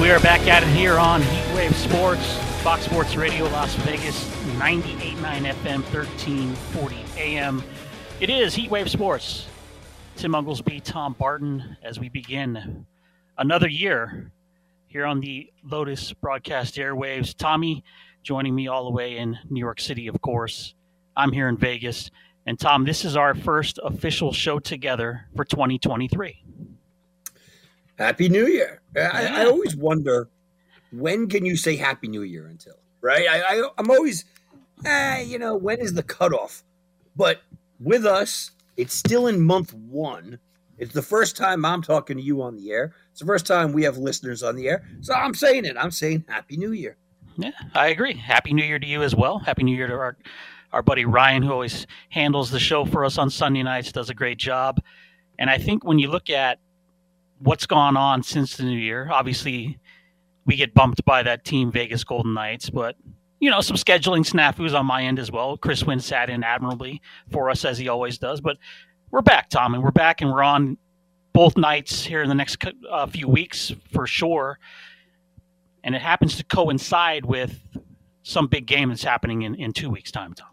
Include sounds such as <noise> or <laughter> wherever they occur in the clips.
We are back at it here on Heatwave Sports, Fox Sports Radio, Las Vegas, 98.9 FM, 1340 AM. It is Heatwave Sports. Tim Unglesby, Tom Barton, as we begin another year here on the Lotus broadcast airwaves. Tommy joining me all the way in New York City, of course. I'm here in Vegas. And Tom, this is our first official show together for 2023. Happy New Year. I, I, always wonder when can you say Happy New Year until, right? I, I, am always, eh, you know, when is the cutoff? But with us, it's still in month one. It's the first time I'm talking to you on the air. It's the first time we have listeners on the air. So I'm saying it. I'm saying Happy New Year. Yeah, I agree. Happy New Year to you as well. Happy New Year to our our buddy Ryan, who always handles the show for us on Sunday nights, does a great job. And I think when you look at what's gone on since the new year. Obviously, we get bumped by that team Vegas Golden Knights, but you know some scheduling snafus on my end as well. Chris Wynn sat in admirably for us as he always does, but we're back, Tom, and we're back, and we're on both nights here in the next uh, few weeks for sure. And it happens to coincide with some big game that's happening in, in two weeks' time, Tom.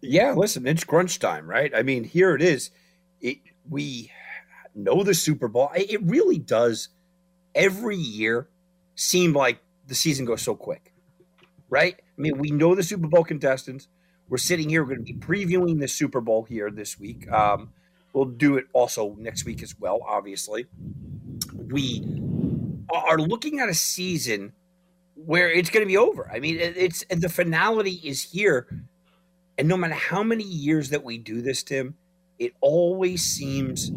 Yeah, listen, it's crunch time, right? I mean, here it is. It, we know the Super Bowl. It really does every year seem like the season goes so quick, right? I mean, we know the Super Bowl contestants. We're sitting here, we're going to be previewing the Super Bowl here this week. Um, we'll do it also next week as well, obviously. We are looking at a season where it's going to be over. I mean, it's the finality is here. And no matter how many years that we do this, Tim, it always seems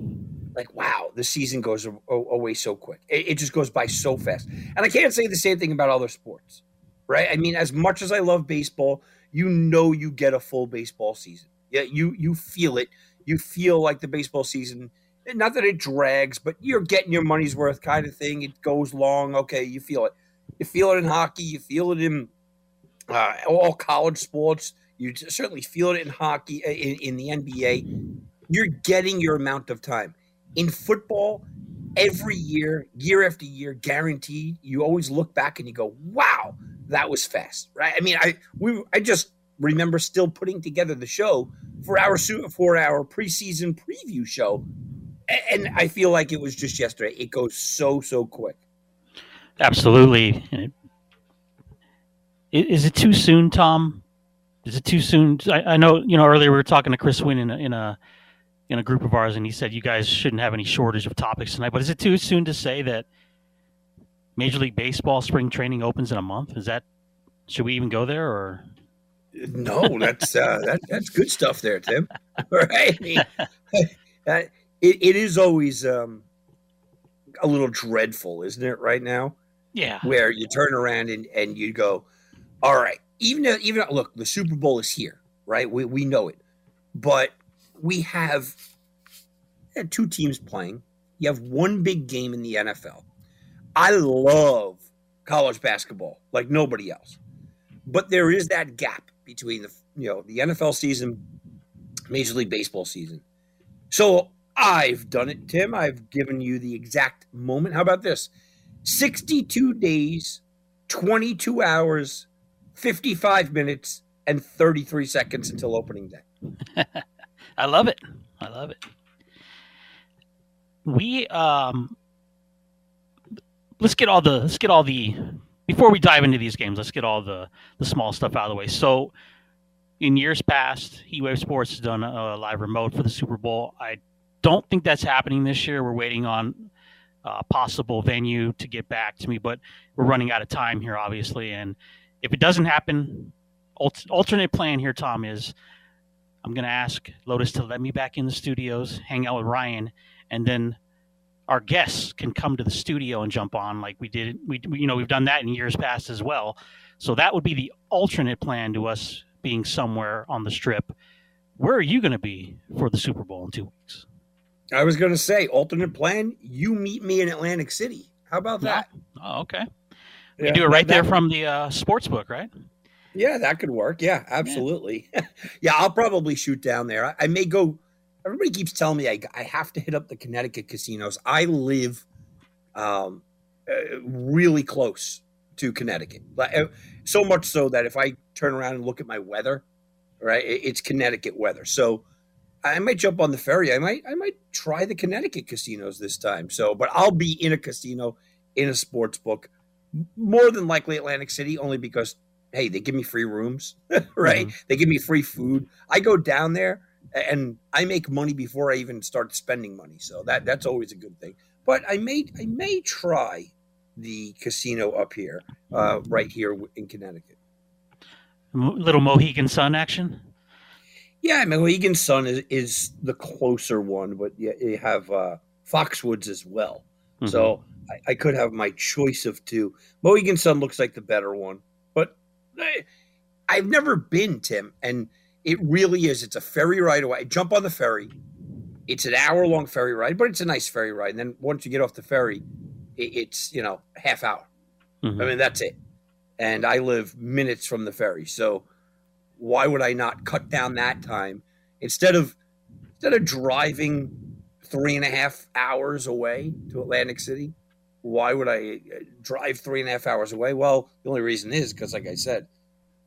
like wow the season goes away so quick. It, it, just goes by so fast. And i can't say the same thing about other sports right? I mean as much as i love baseball you know you get a full baseball season. Yeah you you feel it. You feel like the baseball season not that it drags but you're getting your money's worth kind of thing. It goes long. Okay you feel it. You feel it in hockey. You feel it in uh, all college sports. You certainly feel it in hockey in, in the nba you're getting your amount of time in football, every year, year after year, guaranteed, you always look back and you go, "Wow, that was fast!" Right? I mean, I we I just remember still putting together the show for our for our preseason preview show, and I feel like it was just yesterday. It goes so so quick. Absolutely. Is it too soon, Tom? Is it too soon? I, I know you know earlier we were talking to Chris Wynn in a, in a in a group of ours, and he said you guys shouldn't have any shortage of topics tonight. But is it too soon to say that Major League Baseball spring training opens in a month? Is that should we even go there or? No, that's uh, that, that's good stuff there, Tim. <laughs> right? <laughs> it, it is always um, a little dreadful, isn't it? Right now, yeah. Where you turn around and, and you go, all right, even even look, the Super Bowl is here, right? We we know it, but we have two teams playing. You have one big game in the NFL. I love college basketball like nobody else. But there is that gap between the you know the NFL season, Major League Baseball season. So I've done it, Tim. I've given you the exact moment. How about this? 62 days, 22 hours, 55 minutes, and 33 seconds until opening day. <laughs> I love it. I love it. We um let's get all the let's get all the before we dive into these games, let's get all the the small stuff out of the way. So in years past, Heatwave Sports has done a live remote for the Super Bowl. I don't think that's happening this year. We're waiting on a possible venue to get back to me, but we're running out of time here, obviously. And if it doesn't happen, alternate plan here, Tom, is I'm going to ask Lotus to let me back in the studios, hang out with Ryan, and then our guests can come to the studio and jump on like we did. We, we you know we've done that in years past as well. So that would be the alternate plan to us being somewhere on the strip. Where are you going to be for the Super Bowl in two weeks? I was going to say alternate plan. You meet me in Atlantic City. How about that? Oh, okay. We yeah, do it right there from the uh, sports book, right? Yeah, that could work. Yeah, absolutely. Yeah, <laughs> yeah I'll probably shoot down there. I, I, may go. Everybody keeps telling me I, I have to hit up the Connecticut casinos. I live um, uh, really close to Connecticut. Uh, so much so that if I turn around and look at my weather, right, it's Connecticut weather. So I might jump on the ferry. I might I might try the Connecticut casinos this time. So, but I'll be in a casino in a sports book, more than likely Atlantic City, only because hey, they give me free rooms, <laughs> right? Mm-hmm. They give me free food. I go down there and I make money before I even start spending money. So that that's always a good thing. But I may I may try the casino up here, uh, right here in Connecticut. Little Mohegan Sun action. Yeah, Mohegan Sun is, is the closer one, but you have uh, Foxwoods as well. Mm-hmm. So I, I, could have my choice of two. Mohegan Sun looks like the better one, I've never been Tim, and it really is. It's a ferry ride away. I jump on the ferry. It's an hour long ferry ride, but it's a nice ferry ride. And then once you get off the ferry, it's you know half hour. Mm-hmm. I mean that's it. And I live minutes from the ferry, so why would I not cut down that time instead of instead of driving three and a half hours away to Atlantic City? Why would I uh, drive three and a half hours away? Well, the only reason is because, like I said,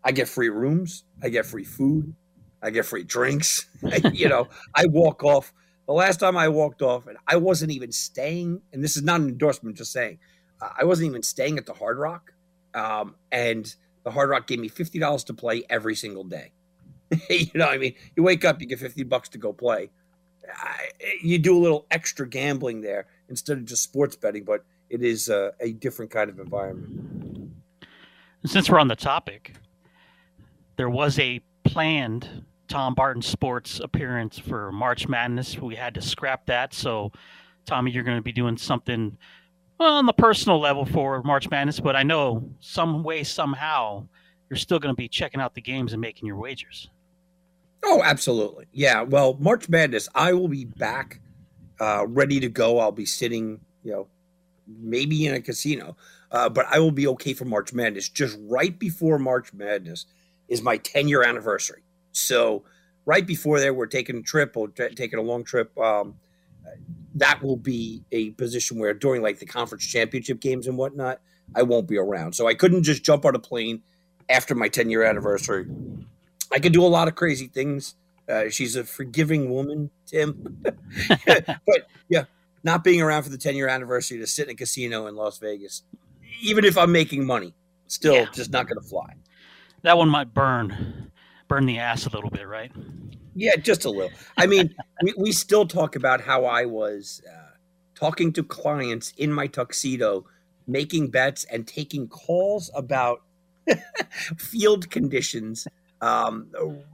I get free rooms, I get free food, I get free drinks. <laughs> you know, I walk off. The last time I walked off, and I wasn't even staying, and this is not an endorsement, just saying, uh, I wasn't even staying at the Hard Rock. Um, and the Hard Rock gave me fifty dollars to play every single day. <laughs> you know, I mean, you wake up, you get fifty bucks to go play. I, you do a little extra gambling there instead of just sports betting, but it is a, a different kind of environment. Since we're on the topic, there was a planned Tom Barton Sports appearance for March Madness. We had to scrap that. So, Tommy, you're going to be doing something well, on the personal level for March Madness, but I know some way, somehow, you're still going to be checking out the games and making your wagers. Oh, absolutely. Yeah. Well, March Madness, I will be back uh, ready to go. I'll be sitting, you know, maybe in a casino, uh, but I will be okay for March Madness. Just right before March Madness is my 10 year anniversary. So, right before there, we're taking a trip or t- taking a long trip. Um, that will be a position where during like the conference championship games and whatnot, I won't be around. So I couldn't just jump on a plane after my 10 year anniversary. I could do a lot of crazy things. Uh, she's a forgiving woman, Tim. <laughs> but yeah, not being around for the 10 year anniversary to sit in a casino in Las Vegas, even if I'm making money, still yeah. just not going to fly. That one might burn, burn the ass a little bit, right? Yeah, just a little. I mean, <laughs> we, we still talk about how I was uh, talking to clients in my tuxedo, making bets and taking calls about <laughs> field conditions, um,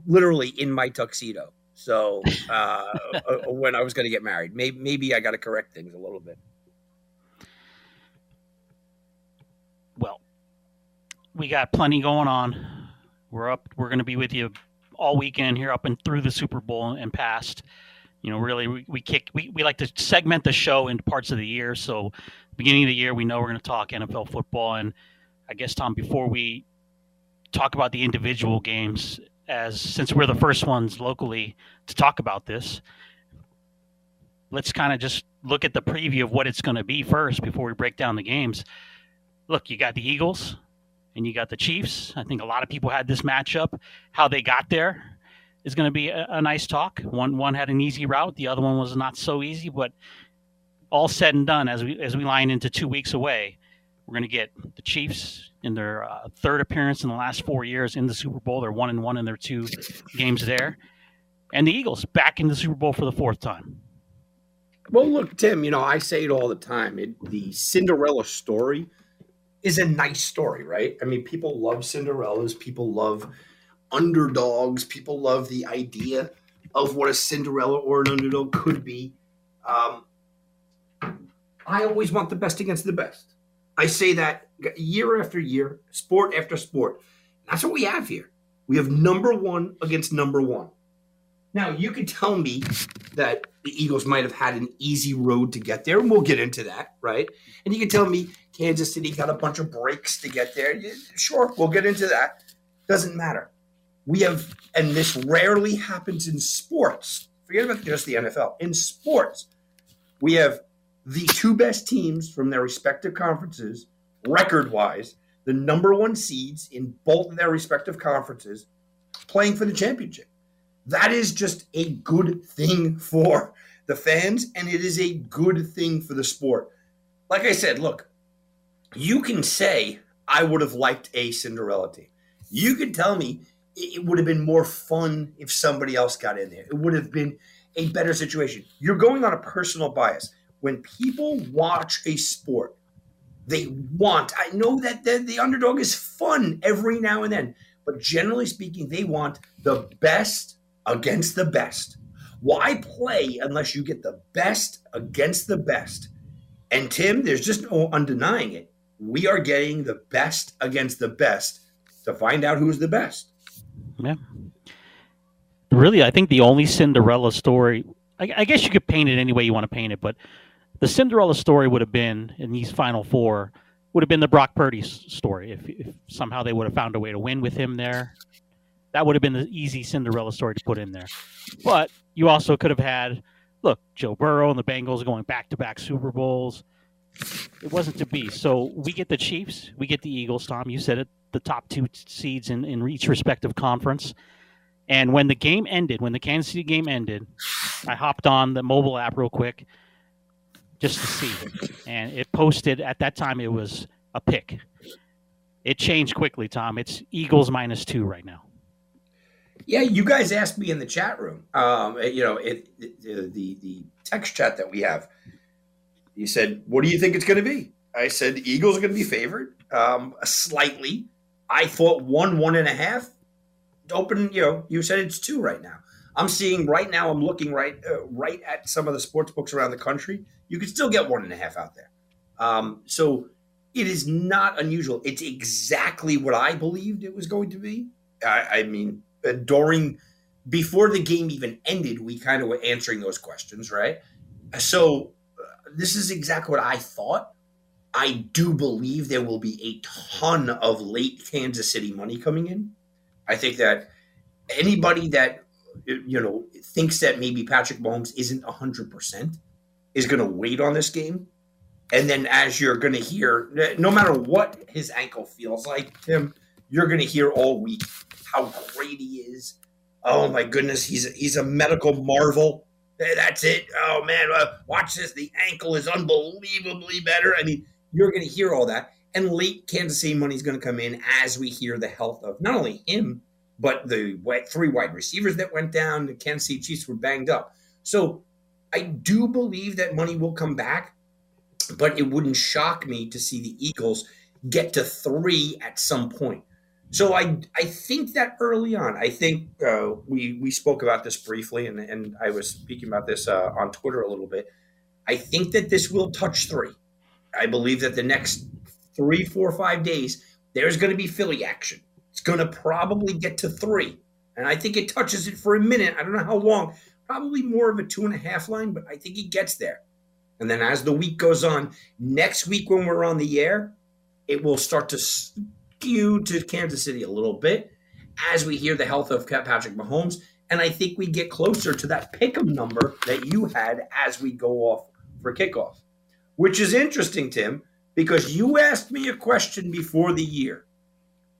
literally in my tuxedo. So uh, uh when I was going to get married, maybe maybe I got to correct things a little bit. Well, we got plenty going on. We're up. We're going to be with you all weekend here up and through the Super Bowl and past. You know, really, we, we kick we, we like to segment the show into parts of the year. So, beginning of the year, we know we're going to talk NFL football, and I guess Tom, before we talk about the individual games, as since we're the first ones locally to talk about this, let's kind of just look at the preview of what it's going to be first before we break down the games. Look, you got the Eagles, and you got the Chiefs. I think a lot of people had this matchup. How they got there is going to be a, a, nice talk. One one had an easy route, the other one was not so easy. But all said and done, as we as we line into two weeks away, we're going to get the Chiefs in their uh, third appearance in the last four years in the Super Bowl. They're one and one in their two games there, and the Eagles back in the Super Bowl for the fourth time. Well, look, Tim. You know I say it all the time. It, the Cinderella story is a nice story, right? I mean, people love Cinderellas, people love underdogs, people love the idea of what a Cinderella or an underdog could be. Um, I always want the best against the best. I say that year after year, sport after sport. That's what we have here. We have number one against number one. Now, you could tell me that the Eagles might have had an easy road to get there, and we'll get into that, right? And you can tell me Kansas City got a bunch of breaks to get there. Sure, we'll get into that. Doesn't matter. We have, and this rarely happens in sports. Forget about just the NFL. In sports, we have the two best teams from their respective conferences, record wise, the number one seeds in both of their respective conferences, playing for the championship. That is just a good thing for the fans, and it is a good thing for the sport. Like I said, look, you can say, I would have liked a Cinderella team. You could tell me it would have been more fun if somebody else got in there. It would have been a better situation. You're going on a personal bias. When people watch a sport, they want, I know that the, the underdog is fun every now and then, but generally speaking, they want the best against the best. Why play unless you get the best against the best? And Tim, there's just no undenying it. We are getting the best against the best to find out who's the best. Yeah. Really, I think the only Cinderella story, I, I guess you could paint it any way you want to paint it, but the Cinderella story would have been in these final four would have been the Brock Purdy story if, if somehow they would have found a way to win with him there. That would have been the easy Cinderella story to put in there. But you also could have had, look, Joe Burrow and the Bengals going back to back Super Bowls. It wasn't to be. So we get the Chiefs, we get the Eagles, Tom. You said it, the top two seeds in, in each respective conference. And when the game ended, when the Kansas City game ended, I hopped on the mobile app real quick just to see. And it posted at that time it was a pick. It changed quickly, Tom. It's Eagles minus two right now. Yeah, you guys asked me in the chat room. Um, you know, it, it, the the text chat that we have. You said, "What do you think it's going to be?" I said, "Eagles are going to be favored, um, slightly." I thought one, one and a half. Open, you know, you said it's two right now. I'm seeing right now. I'm looking right, uh, right at some of the sports books around the country. You could still get one and a half out there. Um, so it is not unusual. It's exactly what I believed it was going to be. I, I mean, uh, during before the game even ended, we kind of were answering those questions, right? So uh, this is exactly what I thought. I do believe there will be a ton of late Kansas City money coming in. I think that anybody that you know thinks that maybe Patrick Mahomes isn't 100% is going to wait on this game. And then as you're going to hear no matter what his ankle feels like, Tim, you're going to hear all week how great he is. Oh my goodness, he's a, he's a medical marvel. That's it. Oh man, uh, watch this. The ankle is unbelievably better. I mean, you're going to hear all that. And late Kansas City money is going to come in as we hear the health of not only him, but the three wide receivers that went down. The Kansas City Chiefs were banged up. So I do believe that money will come back, but it wouldn't shock me to see the Eagles get to three at some point. So I I think that early on, I think uh, we we spoke about this briefly, and and I was speaking about this uh, on Twitter a little bit. I think that this will touch three. I believe that the next three, four, five days, there's going to be Philly action. It's going to probably get to three, and I think it touches it for a minute. I don't know how long. Probably more of a two and a half line, but I think it gets there. And then as the week goes on, next week when we're on the air, it will start to skew to Kansas City a little bit as we hear the health of Patrick Mahomes. And I think we get closer to that pick'em number that you had as we go off for kickoff, which is interesting, Tim, because you asked me a question before the year.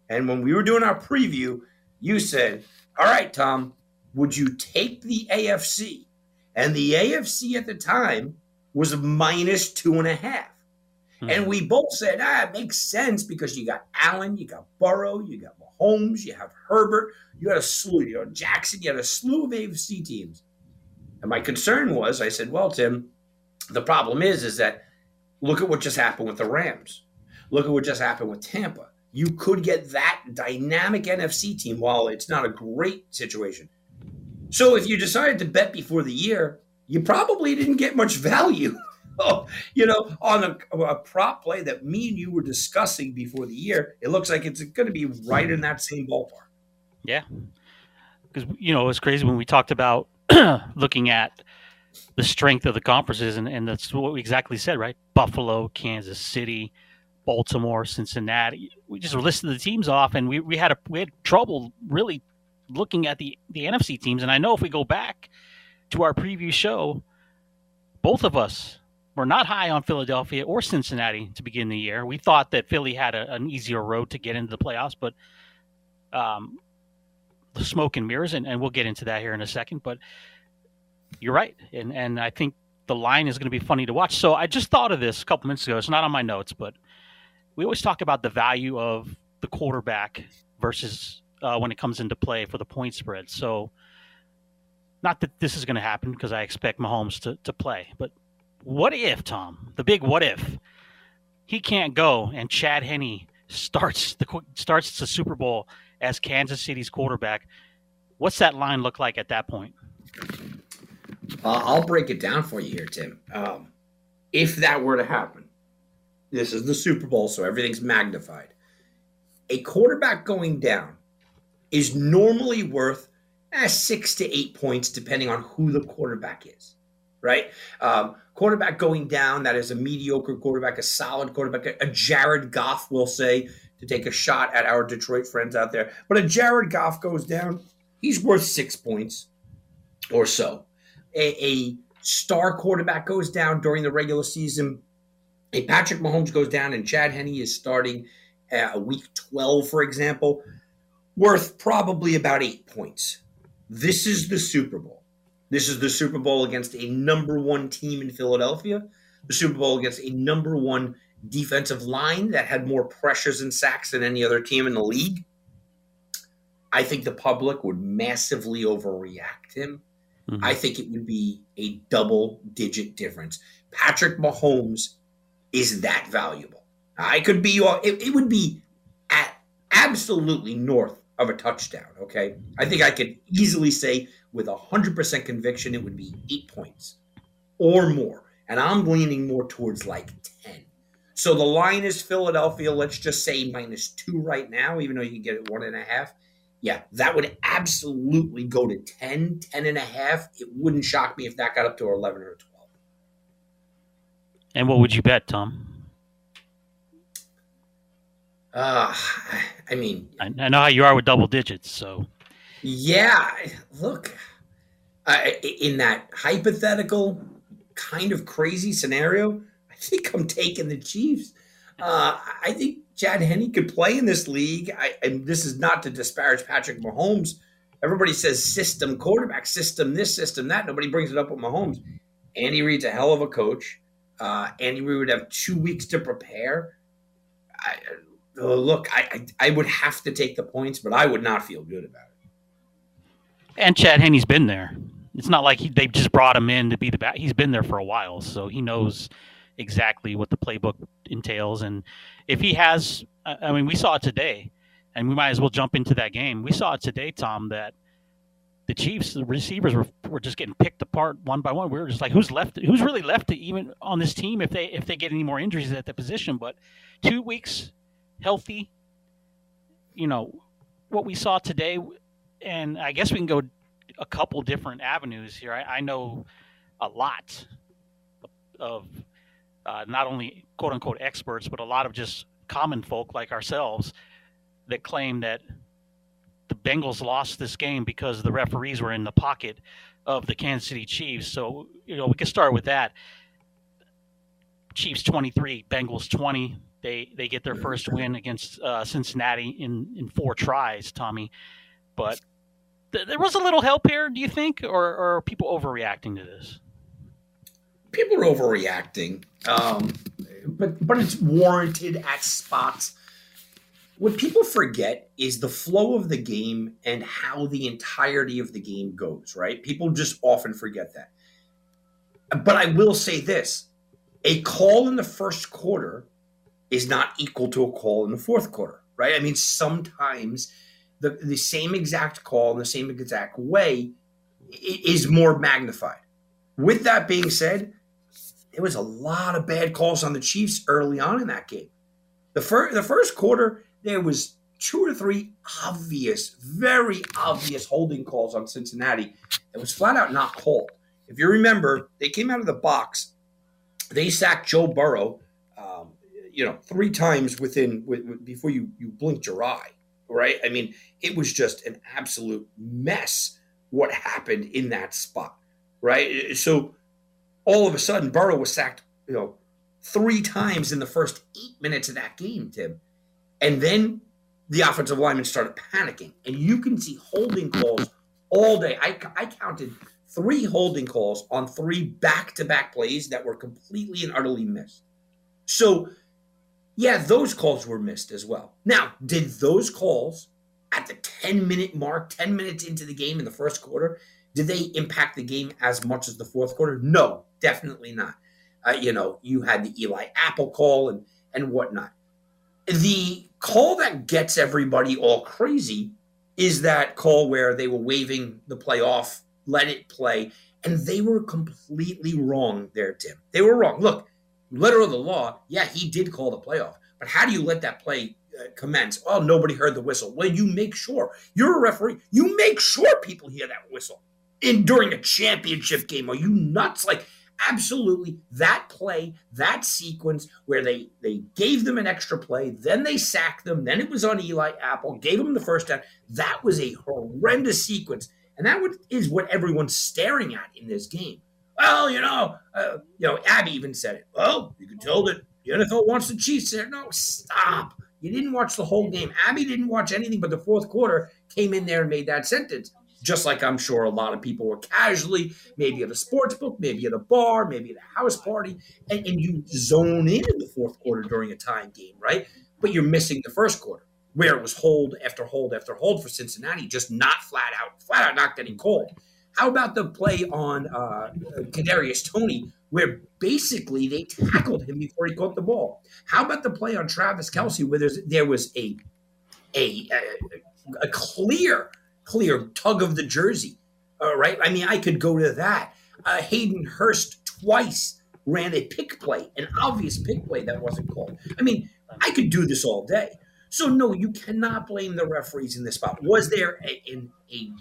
And when we were doing our preview, you said, All right, Tom, would you take the AFC? And the AFC at the time was minus two and a half. Mm-hmm. And we both said, ah, it makes sense because you got Allen, you got Burrow, you got Mahomes, you have Herbert, you got a slew, you know, Jackson, you had a slew of AFC teams. And my concern was, I said, well, Tim, the problem is, is that look at what just happened with the Rams. Look at what just happened with Tampa. You could get that dynamic NFC team while it's not a great situation. So if you decided to bet before the year, you probably didn't get much value <laughs> oh, you know, on a, a, prop play that me and you were discussing before the year, it looks like it's going to be right in that same ballpark. Yeah, because you know it's crazy when we talked about <clears throat> looking at the strength of the conferences, and, and that's what we exactly said, right? Buffalo, Kansas City, Baltimore, Cincinnati. We just listed the teams off, and we, we had a we had trouble really looking at the the NFC teams. And I know if we go back to our preview show, both of us were not high on Philadelphia or Cincinnati to begin the year. We thought that Philly had a, an easier road to get into the playoffs, but um, the smoke and mirrors, and, and we'll get into that here in a second. But you're right, and and I think the line is going to be funny to watch. So I just thought of this a couple minutes ago. It's not on my notes, but we always talk about the value of the quarterback versus uh, when it comes into play for the point spread. So not that this is going to happen because I expect Mahomes to, to play, but what if, Tom, the big what if, he can't go and Chad Henne starts the starts the Super Bowl as Kansas City's quarterback? What's that line look like at that point? Uh, I'll break it down for you here, Tim. Um, if that were to happen, this is the Super Bowl, so everything's magnified. A quarterback going down is normally worth eh, six to eight points, depending on who the quarterback is, right? Um, quarterback going down, that is a mediocre quarterback, a solid quarterback, a Jared Goff, will say, to take a shot at our Detroit friends out there. But a Jared Goff goes down, he's worth six points or so. A, a star quarterback goes down during the regular season. A Patrick Mahomes goes down and Chad Henne is starting uh, week 12, for example, worth probably about eight points. This is the Super Bowl. This is the Super Bowl against a number one team in Philadelphia, the Super Bowl against a number one defensive line that had more pressures and sacks than any other team in the league. I think the public would massively overreact him. Mm-hmm. I think it would be a double digit difference. Patrick Mahomes is that valuable. I could be, it, it would be at absolutely north of a touchdown. Okay. I think I could easily say with 100% conviction it would be eight points or more. And I'm leaning more towards like 10. So the line is Philadelphia, let's just say minus two right now, even though you can get it one and a half yeah, that would absolutely go to 10, 10 and a half. It wouldn't shock me if that got up to 11 or 12. And what would you bet, Tom? Uh, I mean, I, I know how you are with double digits, so. Yeah, look, in that hypothetical kind of crazy scenario, I think I'm taking the Chiefs. Uh, I think Chad Henne could play in this league. I, and this is not to disparage Patrick Mahomes. Everybody says system quarterback, system this, system that. Nobody brings it up with Mahomes. Andy Reid's a hell of a coach. Uh, Andy Reid would have two weeks to prepare. I, uh, look, I, I, I would have to take the points, but I would not feel good about it. And Chad Henne's been there. It's not like he, they just brought him in to be the bat. He's been there for a while, so he knows exactly what the playbook entails. And if he has, I mean, we saw it today, and we might as well jump into that game. We saw it today, Tom, that the Chiefs, the receivers were, were just getting picked apart one by one. We were just like, who's left? Who's really left to even on this team if they if they get any more injuries at the position? But two weeks healthy, you know, what we saw today, and I guess we can go a couple different avenues here. I, I know a lot of uh, not only quote unquote experts, but a lot of just common folk like ourselves that claim that the Bengals lost this game because the referees were in the pocket of the Kansas City Chiefs. So, you know, we can start with that. Chiefs 23, Bengals 20. They they get their first win against uh, Cincinnati in in four tries, Tommy. But th- there was a little help here, do you think, or, or are people overreacting to this? people are overreacting, um, but but it's warranted at spots. What people forget is the flow of the game and how the entirety of the game goes. Right? People just often forget that. But I will say this: a call in the first quarter is not equal to a call in the fourth quarter. Right? I mean, sometimes the the same exact call in the same exact way is more magnified. With that being said, there was a lot of bad calls on the Chiefs early on in that game. The first the first quarter, there was two or three obvious, very obvious holding calls on Cincinnati that was flat out not called. If you remember, they came out of the box, they sacked Joe Burrow, you know, three times within before you you blinked your eye. Right? I mean, it was just an absolute mess what happened in that spot. Right? So all of a sudden Burrow was sacked you know, three times in the first eight minutes of that game, Tim. And then the offensive linemen started panicking. And you can see holding calls all day. I, I counted three holding calls on three back to back plays that were completely and utterly missed. So, yeah, those calls were missed as well. Now, did those calls at the 10 minute mark, 10 minutes into the game in the first quarter, did they impact the game as much as the fourth quarter? No, definitely not. Uh, you know, you had the Eli Apple call and and whatnot. The call that gets everybody all crazy is that call where they were waving the play off, let it play, and they were completely wrong there, Tim. They were wrong. Look, letter of the law, yeah, he did call the playoff, but how do you let that play uh, commence? Oh, nobody heard the whistle. Well, you make sure you're a referee. You make sure people hear that whistle in during a championship game. Are you nuts? Like absolutely that play, that sequence where they they gave them an extra play, then they sacked them, then it was on Eli Apple, gave them the first down. That was a horrendous sequence, and that is what everyone's staring at in this game. Well, you know, uh, you know, Abby even said it. Well, you can tell that the NFL wants the Chiefs there. No, stop. You didn't watch the whole game. Abby didn't watch anything but the fourth quarter. Came in there and made that sentence just like I'm sure a lot of people were casually, maybe at a sports book, maybe at a bar, maybe at a house party, and, and you zone in in the fourth quarter during a time game, right? But you're missing the first quarter where it was hold after hold after hold for Cincinnati, just not flat out, flat out not getting called. How about the play on uh, Kadarius Toney, where basically they tackled him before he caught the ball? How about the play on Travis Kelce, where there was a a, a, a clear clear tug of the jersey. All right. I mean, I could go to that. Uh, Hayden Hurst twice ran a pick play, an obvious pick play that wasn't called. I mean, I could do this all day. So no, you cannot blame the referees in this spot. Was there a, a, a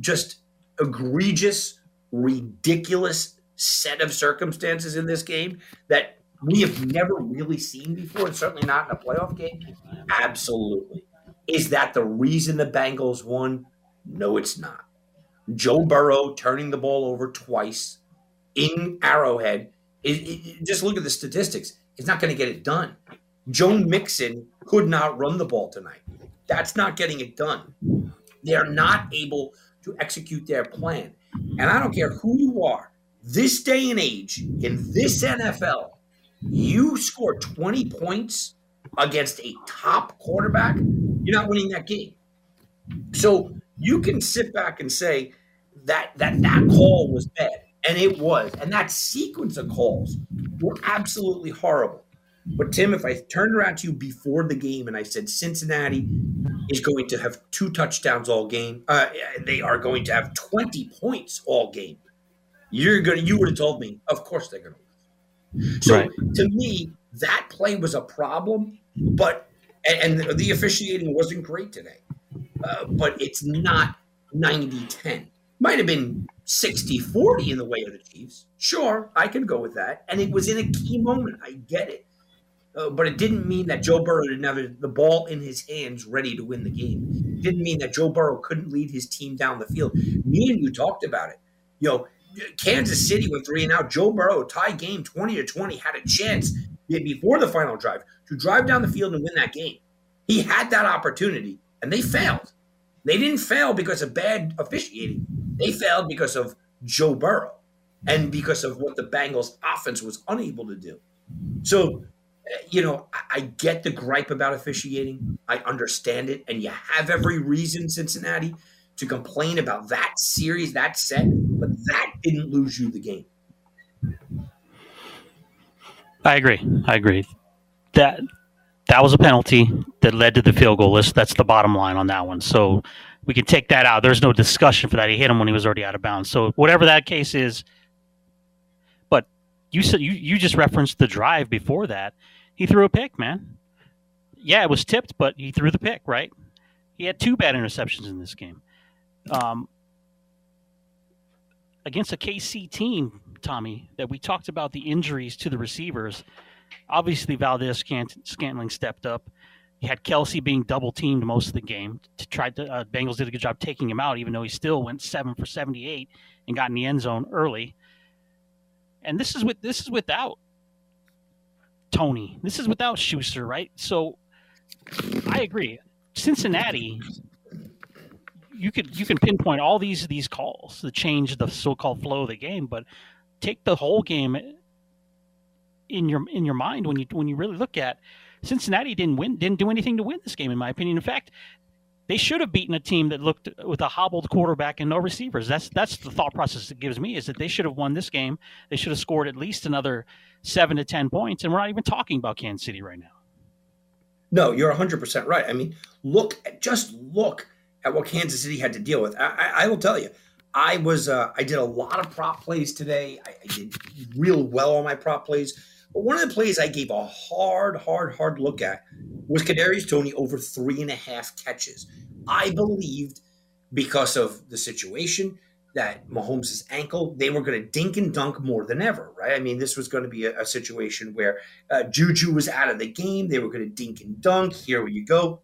just egregious, ridiculous set of circumstances in this game that we have never really seen before, and certainly not in a playoff game? Absolutely. Is that the reason the Bengals won? No, it's not. Joe Burrow turning the ball over twice in Arrowhead. It, it, just look at the statistics. It's not going to get it done. Joe Mixon could not run the ball tonight. That's not getting it done. They're not able to execute their plan. And I don't care who you are, this day and age, in this NFL, you score 20 points against a top quarterback, you're not winning that game. So you can sit back and say that that that call was bad, and it was, and that sequence of calls were absolutely horrible. But Tim, if I turned around to you before the game and I said Cincinnati is going to have two touchdowns all game, uh, they are going to have twenty points all game. You're gonna, you would have told me, of course they're gonna lose. So right. to me, that play was a problem, but and, and the officiating wasn't great today, uh, but it's not 90 10. Might have been 60 40 in the way of the Chiefs. Sure, I can go with that. And it was in a key moment. I get it. Uh, but it didn't mean that Joe Burrow didn't have the ball in his hands ready to win the game. It didn't mean that Joe Burrow couldn't lead his team down the field. Me and you talked about it. You know, Kansas City went three and out. Joe Burrow tie game 20 to 20 had a chance before the final drive to drive down the field and win that game. He had that opportunity and they failed. They didn't fail because of bad officiating. They failed because of Joe Burrow and because of what the Bengals offense was unable to do. So, you know, I, get the gripe about officiating. I understand it. And you have every reason, Cincinnati, to complain about that series, that set, but that didn't lose you the game. I agree. I agree. That that was a penalty that led to the field goal list. That's the bottom line on that one. So we can take that out. There's no discussion for that. He hit him when he was already out of bounds. So whatever that case is, but you said you, you just referenced the drive before that. He threw a pick, man. Yeah, it was tipped, but he threw the pick, right? He had two bad interceptions in this game. Um, against a KC team, Tommy, that we talked about the injuries to the receivers. Obviously, Valdes Scantling stepped up. You had Kelce being double teamed most of the game. To try to uh, Bengals did a good job taking him out, even though he still went seven for seventy eight and got in the end zone early. And this is with this is without Toney. This is without Schuster, right? So I agree. Cincinnati, you could you can pinpoint all these these calls to change the so-called flow of the game, but take the whole game in your in your mind when you when you really look at Cincinnati didn't win didn't do anything to win this game in my opinion. In fact, they should have beaten a team that looked with a hobbled quarterback and no receivers. That's that's the thought process it gives me is that they should have won this game. They should have scored at least another seven to ten points, and we're not even talking about Kansas City right now. No, you're 100 percent right. I mean, look, just look at what Kansas City had to deal with. I, I, I will tell you, I was uh, I did a lot of prop plays today. I, I did real well on my prop plays. But one of the plays I gave a hard, hard, hard look at was Kadarius Toney over three and a half catches. I believed because of the situation that Mahomes' ankle, they were going to dink and dunk more than ever, right? I mean, this was going to be a, a situation where uh, Juju was out of the game. They were going to dink and dunk. Here you go.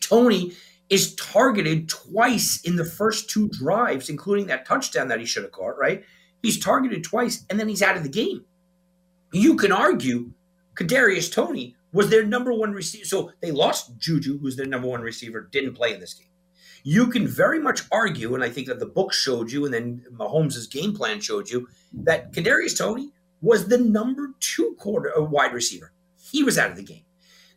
Toney is targeted twice in the first two drives, including that touchdown that he should have caught, right? He's targeted twice and then he's out of the game. You can argue Kadarius Toney was their number one receiver. So they lost Juju, who's their number one receiver, didn't play in this game. You can very much argue, and I think that the book showed you, and then Mahomes' game plan showed you, that Kadarius Toney was the number two quarter uh, wide receiver. He was out of the game.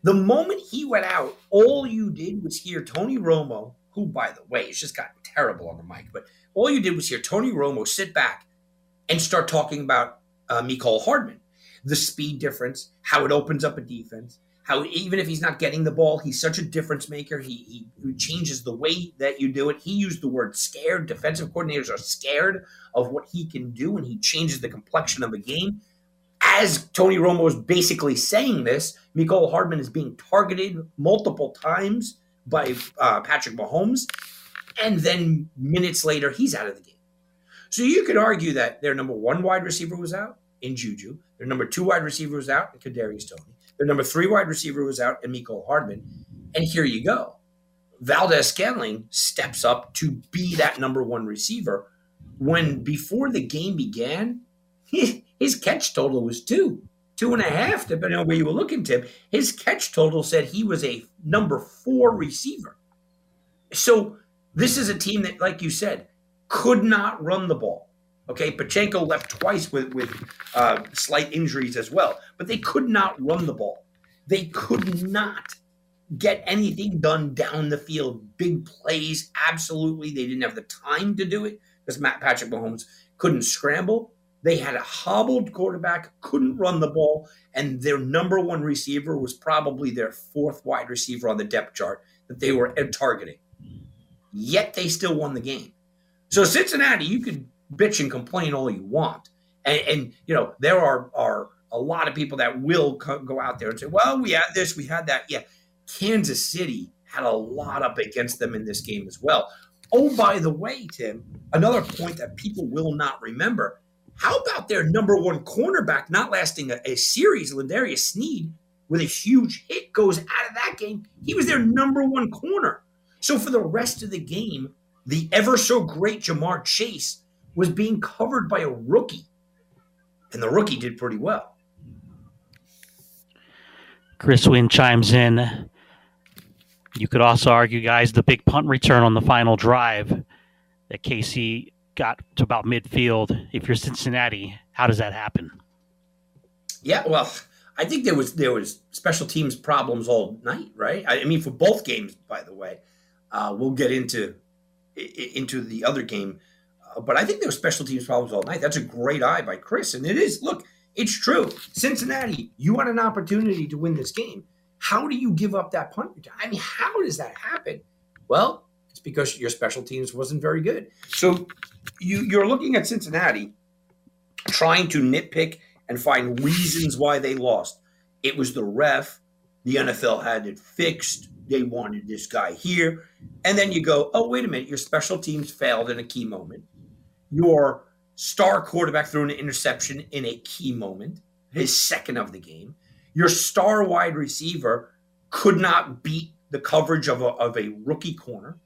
The moment he went out, all you did was hear Tony Romo, who, by the way, has just gotten terrible on the mic, but all you did was hear Tony Romo sit back and start talking about uh, Mecole Hardman the speed difference, how it opens up a defense, how even if he's not getting the ball, he's such a difference maker. He, he, changes the way that you do it. He used the word scared. Defensive coordinators are scared of what he can do, and he changes the complexion of a game. As Tony Romo is basically saying this, Mecole Hardman is being targeted multiple times by uh, Patrick Mahomes, and then minutes later, he's out of the game. So you could argue that their number one wide receiver was out in Juju. Their number two wide receiver was out in Kadarius Toney. Their number three wide receiver was out in Mecole Hardman. And here you go. Valdes-Scantling steps up to be that number one receiver when before the game began, his catch total was two, two and a half, depending on where you were looking, Tim. His catch total said he was a number four receiver. So this is a team that, like you said, could not run the ball. Okay, Pacheco left twice with with uh, slight injuries as well, but they could not run the ball. They could not get anything done down the field. Big plays, absolutely. They didn't have the time to do it because Matt Patrick Mahomes couldn't scramble. They had a hobbled quarterback, couldn't run the ball, and their number one receiver was probably their fourth wide receiver on the depth chart that they were targeting. Yet they still won the game. So Cincinnati, you could bitch and complain all you want. And, and you know, there are, are a lot of people that will co- go out there and say, well, we had this, we had that. Yeah. Kansas City had a lot up against them in this game as well. Oh, by the way, Tim, another point that people will not remember. How about their number one cornerback not lasting a, a series, L'Jarius Sneed, with a huge hit goes out of that game? He was their number one corner. So for the rest of the game, the ever so great Ja'Marr Chase was being covered by a rookie, and the rookie did pretty well. Chris Wynn chimes in. You could also argue, guys, the big punt return on the final drive that KC got to about midfield. If you're Cincinnati, how does that happen? Yeah, well, I think there was there was special teams problems all night, right? I, mean, for both games, by the way. Uh, we'll get into into the other game but I think there were special teams problems all night. That's a great eye by Chris. And it is, look, it's true. Cincinnati, you had an opportunity to win this game. How do you give up that punt? I mean, how does that happen? Well, it's because your special teams wasn't very good. So you, you're looking at Cincinnati trying to nitpick and find reasons why they lost. It was the ref. The NFL had it fixed. They wanted this guy here. And then you go, oh, wait a minute, your special teams failed in a key moment your star quarterback threw an interception in a key moment, his second of the game. Your star wide receiver could not beat the coverage of a, of a rookie corner.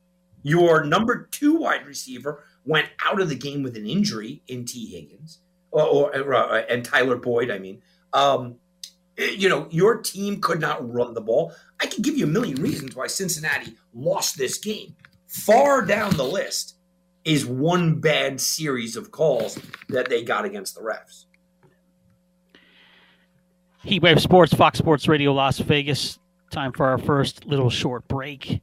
Your number two wide receiver went out of the game with an injury in Tee Higgins or, or, or uh, and Tyler Boyd. I mean, um, You know, your team could not run the ball. I can give you a million reasons why Cincinnati lost this game. Far down the list is one bad series of calls that they got against the refs. Heatwave Sports, Fox Sports Radio, Las Vegas. Time for our first little short break.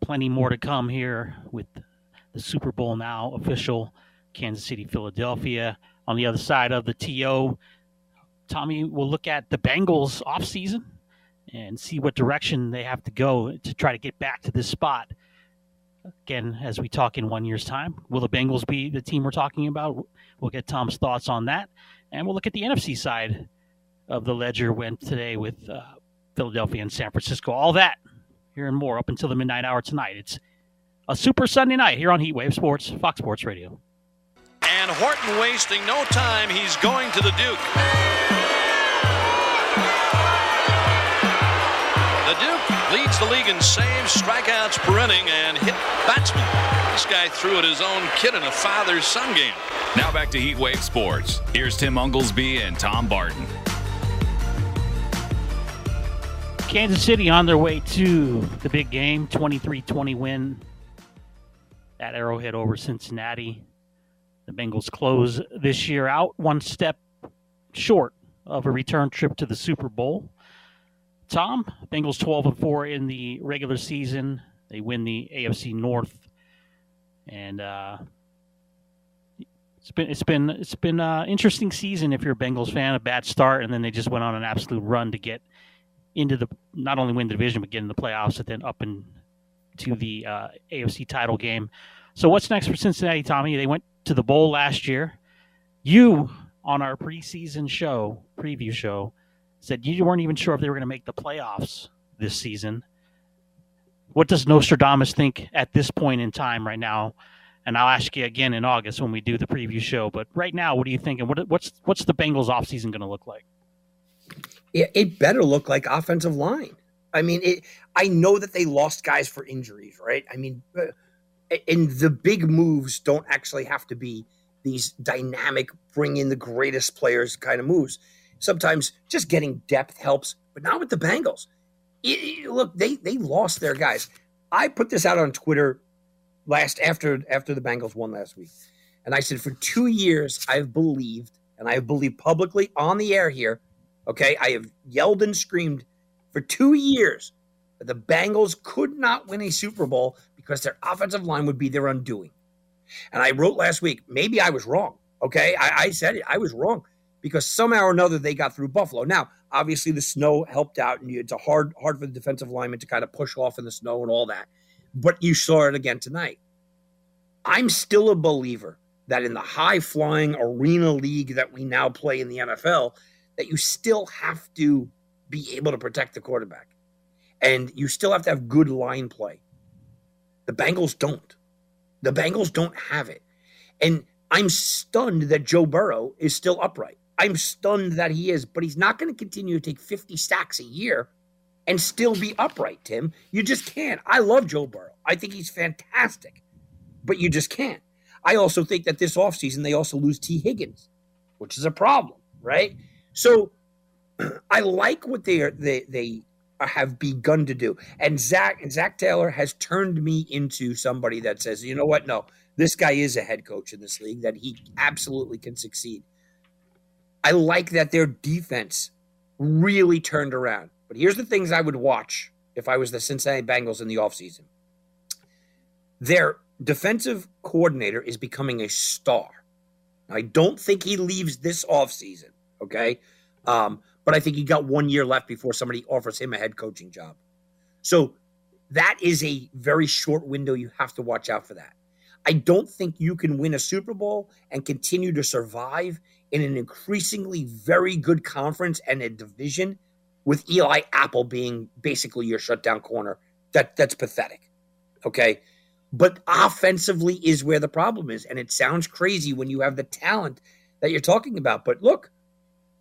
Plenty more to come here with the Super Bowl now official. Kansas City, Philadelphia. On the other side of the TO, Tommy will look at the Bengals offseason and see what direction they have to go to try to get back to this spot. Again, as we talk in one year's time, will the Bengals be the team we're talking about? We'll get Tom's thoughts on that. And we'll look at the NFC side of the ledger went today with uh, Philadelphia and San Francisco. All that here and more up until the midnight hour tonight. It's a super Sunday night here on Heatwave Sports, Fox Sports Radio. And Horton wasting no time. He's going to the Duke. The Duke leads the league in saves, strikeouts per inning, and hit batsmen. This guy threw at his own kid in a father son game. Now back to Heatwave Sports. Here's Tim Unglesby and Tom Barton. Kansas City on their way to the big game, 23-20 win at Arrowhead over Cincinnati. The Bengals close this year out one step short of a return trip to the Super Bowl. Tom, Bengals 12 and 4 in the regular season. They win the AFC North, and uh, it's been it's been it's been an uh, interesting season if you're a Bengals fan. A bad start, and then they just went on an absolute run to get into the not only win the division but get in the playoffs and then up into the uh, AFC title game. So what's next for Cincinnati, Tommy? They went to the bowl last year. You on our preseason show, preview show, said you weren't even sure if they were going to make the playoffs this season. What does Nostradamus think at this point in time right now? And I'll ask you again in August when we do the preview show. But right now, what are you thinking? What, what's what's the Bengals offseason going to look like? it, better look like offensive line. I mean, it, I know that they lost guys for injuries, right? I mean, uh, and the big moves don't actually have to be these dynamic, bring in the greatest players kind of moves. Sometimes just getting depth helps, but not with the Bengals. It, look, they they lost their guys. I put this out on Twitter last after after the Bengals won last week, and I said for two years I've believed, and I've believed publicly on the air here Okay. I have yelled and screamed for two years that the Bengals could not win a Super Bowl because their offensive line would be their undoing. And I wrote last week, maybe I was wrong. Okay. I, I said it. I was wrong because somehow or another they got through Buffalo. Now, obviously, the snow helped out, and it's a hard, hard for the defensive lineman to kind of push off in the snow and all that. But you saw it again tonight. I'm still a believer that in the high flying arena league that we now play in the NFL, that you still have to be able to protect the quarterback. And you still have to have good line play. The Bengals don't. The Bengals don't have it. And I'm stunned that Joe Burrow is still upright. I'm stunned that he is, but he's not going to continue to take 50 stacks a year and still be upright, Tim. You just can't. I love Joe Burrow. I think he's fantastic, but you just can't. I also think that this offseason they also lose Tee Higgins, which is a problem, right? So <clears throat> I like what they are they they have begun to do. And Zac and Zac Taylor has turned me into somebody that says, you know what? No, this guy is a head coach in this league, that he absolutely can succeed. I like that their defense really turned around. But here's the things I would watch if I was the Cincinnati Bengals in the offseason. Their defensive coordinator is becoming a star. I don't think he leaves this offseason. Okay. Um, but I think he got one year left before somebody offers him a head coaching job. So that is a very short window. You have to watch out for that. I don't think you can win a Super Bowl and continue to survive in an increasingly very good conference and a division with Eli Apple being basically your shutdown corner. That that's pathetic. Okay. But offensively is where the problem is. And it sounds crazy when you have the talent that you're talking about. But look,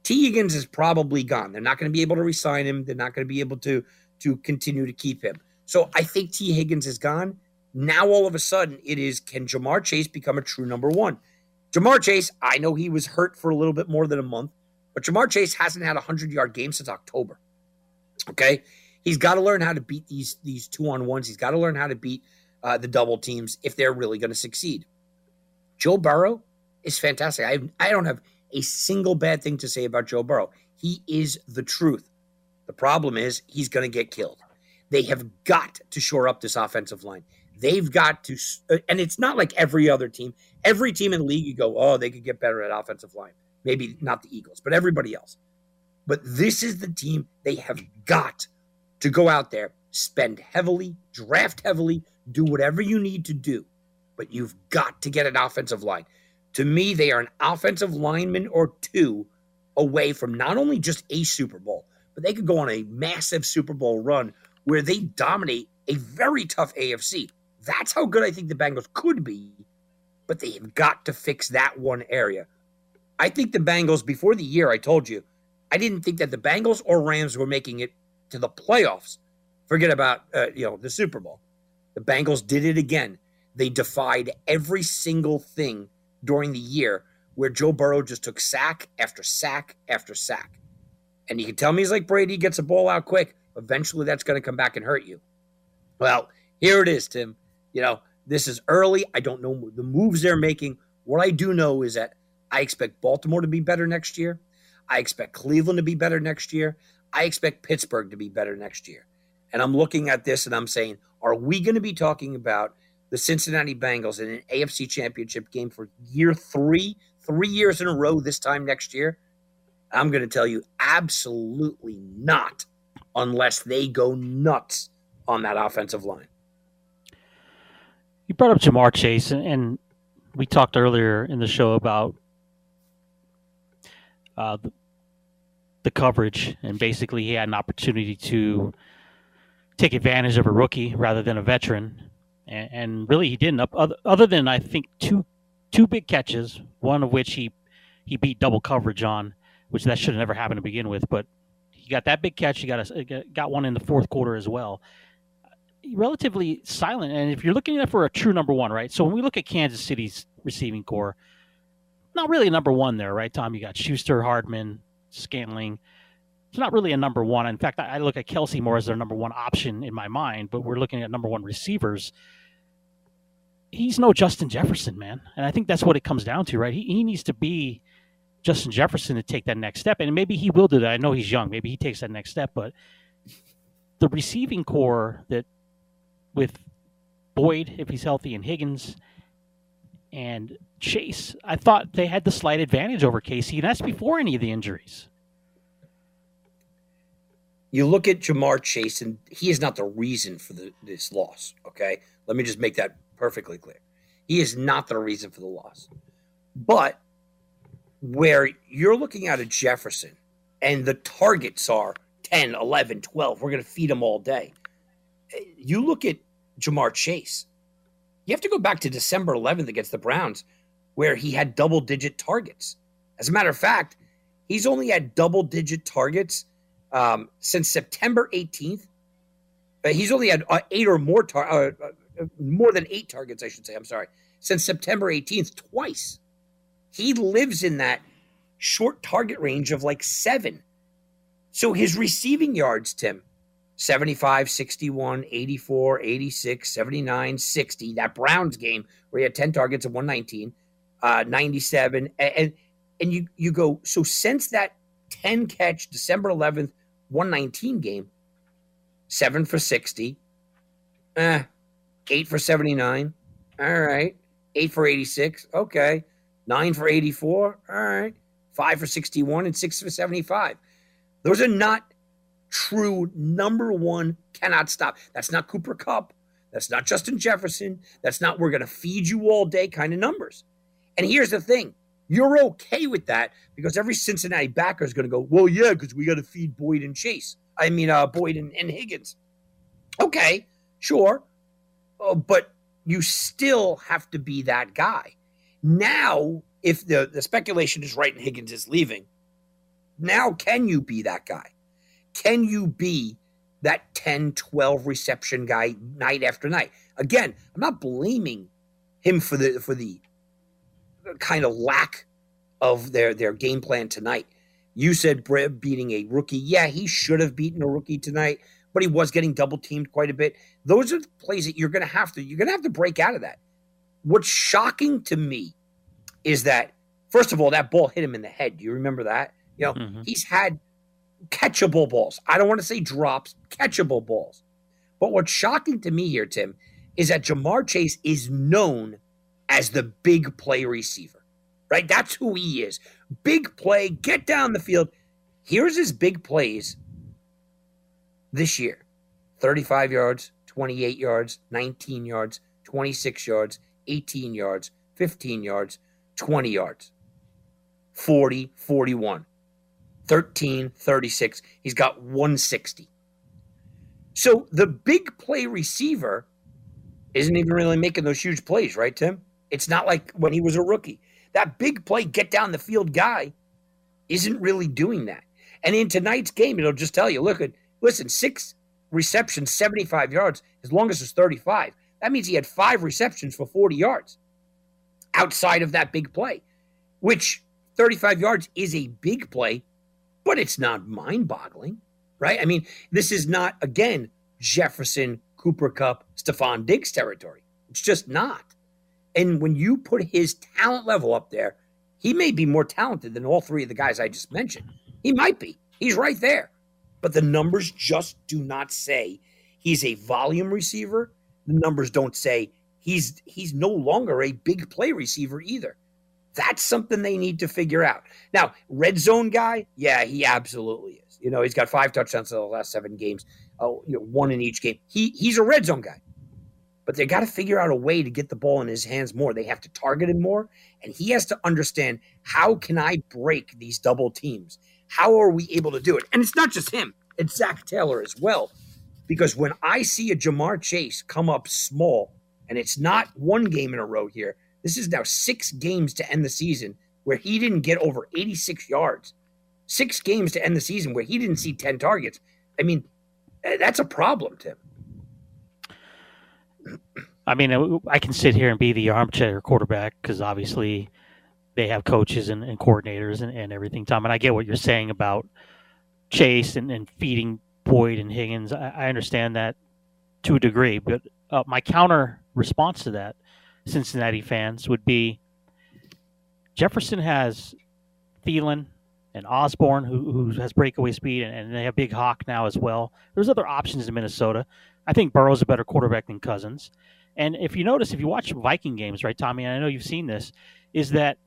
Tee Higgins is probably gone. They're not going to be able to resign him. They're not going to be able to to continue to keep him. So I think Tee Higgins is gone. Now all of a sudden it is can Ja'Marr Chase become a true number one? Ja'Marr Chase, I know he was hurt for a little bit more than a month, But Ja'Marr Chase hasn't had a 100 yard game since October. Okay. He's got to learn how to beat these, these two on ones. He's got to learn how to beat uh, the double teams if they're really going to succeed. Joe Burrow is fantastic. I, I don't have a single bad thing to say about Joe Burrow. He is the truth. The problem is he's going to get killed. They have got to shore up this offensive line. They've got to, uh, and it's not like every other team. Every team in the league, you go, oh, they could get better at offensive line. Maybe not the Eagles, but everybody else. But this is the team they have got to go out there, spend heavily, draft heavily, do whatever you need to do. But you've got to get an offensive line. To me, they are an offensive lineman or two away from not only just a Super Bowl, but they could go on a massive Super Bowl run where they dominate a very tough AFC. That's how good I think the Bengals could be, but they have got to fix that one area. I think the Bengals, before the year, I told you, I didn't think that the Bengals or Rams were making it to the playoffs. Forget about uh, you know the Super Bowl. The Bengals did it again. They defied every single thing during the year where Joe Burrow just took sack after sack after sack. And you can tell me he's like Brady, gets a ball out quick. Eventually, that's going to come back and hurt you. Well, here it is, Tim. You know, this is early. I don't know the moves they're making. What I do know is that I expect Baltimore to be better next year. I expect Cleveland to be better next year. I expect Pittsburgh to be better next year. And I'm looking at this and I'm saying, are we going to be talking about the Cincinnati Bengals in an AFC championship game for year three, three years in a row this time next year? I'm going to tell you, absolutely not, unless they go nuts on that offensive line. You brought up Ja'Marr Chase, and we talked earlier in the show about uh, the, the coverage, and basically he had an opportunity to take advantage of a rookie rather than a veteran and, and really he didn't. Other, other than I think two two big catches, one of which he he beat double coverage on, which that should have never happened to begin with. But he got that big catch. He got a, got one in the fourth quarter as well. Relatively silent, and if you're looking at for a true number one, right? So when we look at Kansas City's receiving corps, not really a number one there, right? Tom, you got Schuster, Hardman, Scantling. It's not really a number one. In fact, I look at Kelce more as their number one option in my mind. But we're looking at number one receivers he's no Justin Jefferson, man. And I think that's what it comes down to, right? He, he needs to be Justin Jefferson to take that next step. And maybe he will do that. I know he's young. Maybe he takes that next step. But the receiving corps that with Boyd, if he's healthy, and Higgins and Chase, I thought they had the slight advantage over KC. And that's before any of the injuries. You look at Ja'Marr Chase, and he is not the reason for the, this loss. Okay, let me just make that perfectly clear. He is not the reason for the loss. But where you're looking at a Jefferson and the targets are 10, 11, 12, we're going to feed them all day. You look at Ja'Marr Chase. You have to go back to December 11th against the Browns where he had double digit targets. As a matter of fact, he's only had double digit targets um, since September 18th. Uh, he's only had uh, eight or more tar- uh, more than eight targets, I should say. I'm sorry, since September 18th, twice. He lives in that short target range of like seven. So his receiving yards, Tim, 75, 61, 84, 86, 79, 60. That Browns game where he had 10 targets and 119, uh, 97. And, and you, you go, so since that 10 catch December 11th, 119 game, seven for 60, eh, eight for 79. All right. Eight for 86. Okay. Nine for 84. All right. Five for 61 and six for 75. Those are not true number one, cannot stop. That's not Cooper Kupp. That's not Justin Jefferson. That's not we're going to feed you all day kind of numbers. And here's the thing you're okay with that because every Cincinnati backer is going to go, well, yeah, because we got to feed Boyd and Chase. I mean, uh, Boyd and, and Higgins. Okay, sure. Oh, but you still have to be that guy. Now, if the, the speculation is right and Higgins is leaving, now can you be that guy? Can you be that 10, 12 reception guy night after night? Again, I'm not blaming him for the for the kind of lack of their their game plan tonight. You said Brib beating a rookie. Yeah, he should have beaten a rookie tonight, but he was getting double teamed quite a bit. Those are the plays that you're going to have to you're going to have to break out of that. What's shocking to me is that first of all, that ball hit him in the head. Do you remember that? You know, mm-hmm. he's had catchable balls. I don't want to say drops, catchable balls. But what's shocking to me here, Tim, is that Ja'Marr Chase is known as the big play receiver, right? That's who he is. Big play, get down the field. Here's his big plays this year 35 yards, 28 yards, 19 yards, 26 yards, 18 yards, 15 yards, 20 yards, 40, 41, 13, 36. He's got 160. So the big play receiver isn't even really making those huge plays, right, Tim? It's not like when he was a rookie. That big play, get down the field guy isn't really doing that. And in tonight's game, it'll just tell you look at, listen, six receptions, 75 yards, as long as it's 35. That means he had five receptions for 40 yards outside of that big play, which 35 yards is a big play, but it's not mind boggling right? I mean, this is not, again, Jefferson, Cooper Kupp, Stefon Diggs territory. It's just not. And when you put his talent level up there, he may be more talented than all three of the guys I just mentioned. He might be. He's right there. But the numbers just do not say he's a volume receiver. The numbers don't say he's he's no longer a big play receiver either. That's something they need to figure out. Now, red zone guy, yeah, he absolutely is. You know, he's got five touchdowns in the last seven games, oh, you know, one in each game. He he's a red zone guy, but they got to figure out a way to get the ball in his hands more. They have to target him more, and he has to understand how can I break these double teams? How are we able to do it? And it's not just him; it's Zac Taylor as well. Because when I see a Ja'Marr Chase come up small, and it's not one game in a row here, this is now six games to end the season where he didn't get over 86 yards six games to end the season where he didn't see 10 targets. I mean, eh, that's a problem, Tim. I mean, uh, I can sit here and be the armchair quarterback because obviously they have coaches and, and coordinators and, and, everything, Tom. And I get what you're saying about Chase and, and feeding Boyd and Higgins. I, I, understand that to a degree. But uh, my counter response to that, Cincinnati fans, would be Jefferson has Thielen and Osborn, who, who has breakaway speed, and, and, they have Big Hawk now as well. There's other options in Minnesota. I think Burrow's a better quarterback than Cousins. And if you notice, if you watch Viking games, right, Tommy, and I know you've seen this, is that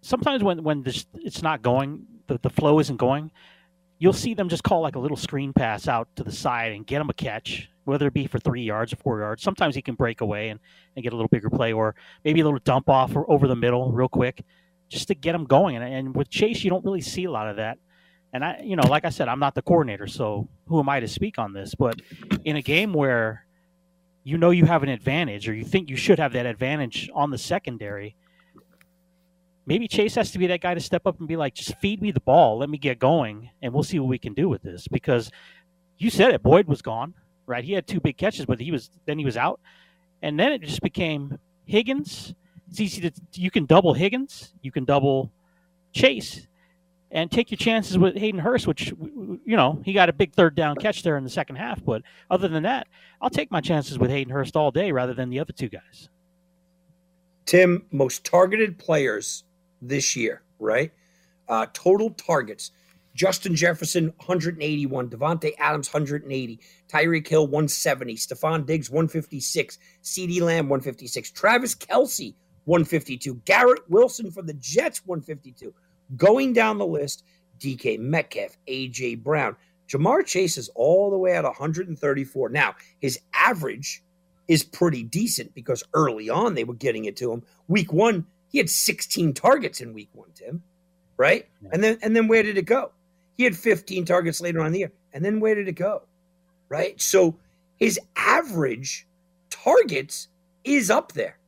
sometimes when when this, it's not going, the, the flow isn't going, you'll see them just call like a little screen pass out to the side and get him a catch, whether it be for three yards or four yards. Sometimes he can break away and, and get a little bigger play, or maybe a little dump off or over the middle real quick just to get them going. And, and with Chase, you don't really see a lot of that. And I, you know, like I said, I'm not the coordinator, so who am I to speak on this? But in a game where you know you have an advantage, or you think you should have that advantage on the secondary, maybe Chase has to be that guy to step up and be like, just feed me the ball, let me get going, and we'll see what we can do with this. Because you said it, Boyd was gone, right? He had two big catches, but he was then he was out, and then it just became Higgins it's easy to you can double Higgins, you can double Chase, and take your chances with Hayden Hurst, which you know he got a big third down catch there in the second half. But other than that, I'll take my chances with Hayden Hurst all day rather than the other two guys. Tim, most targeted players this year, right? Uh, total targets. Justin Jefferson, 181. Davante Adams, 180. Tyreek Hill, 170. Stefon Diggs, 156. CeeDee Lamb, 156. Travis Kelce, 152. Garrett Wilson for the Jets, 152. Going down the list, DK Metcalf, AJ Brown. Ja'Marr Chase is all the way at 134. Now, his average is pretty decent because early on they were getting it to him. Week one, he had 16 targets in week one, Tim. Right? Yeah. And then and then where did it go? He had 15 targets later on in the year. And then where did it go? Right? So his average targets is up there.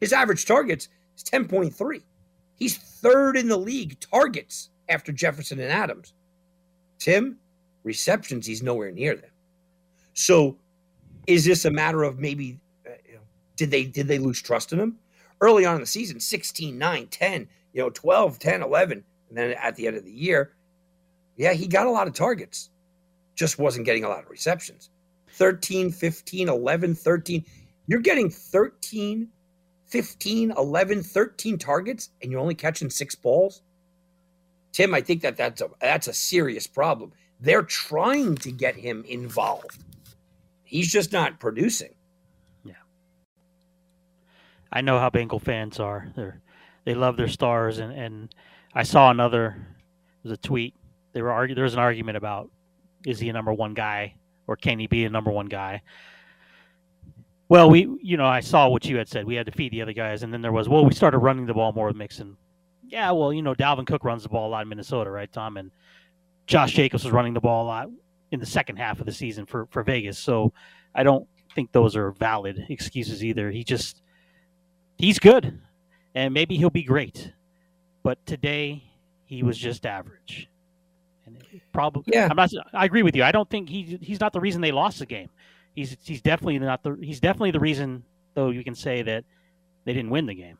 His average targets is 10.3. He's third in the league targets after Jefferson and Adams. Tim, receptions, he's nowhere near them. So is this a matter of maybe uh, you know, did they did they lose trust in him? Early on in the season, 16, 9, 10, you know, 12, 10, 11. And then at the end of the year, yeah, he got a lot of targets, just wasn't getting a lot of receptions. 13, 15, 11, 13. You're getting 13, 15, 11, 13 targets, and you're only catching six balls. Tim, I think that that's a, that's a serious problem. They're trying to get him involved. He's just not producing. I know how Bengal fans are. They're they love their stars and, and I saw another was a tweet. They were argu- there was an argument about is he a number one guy or can he be a number one guy? Well, we you know I saw what you had said. We had to feed the other guys, and then there was well we started running the ball more with Mixon. Yeah, well you know Dalvin Cook runs the ball a lot in Minnesota, right, Tom? And Josh Jacobs was running the ball a lot in the second half of the season for for Vegas. So I don't think those are valid excuses either. He just he's good, and maybe he'll be great, but today he was just average. And probably, yeah, I'm not. I agree with you. I don't think he he's not the reason they lost the game. He's he's definitely not the he's definitely the reason though you can say that they didn't win the game.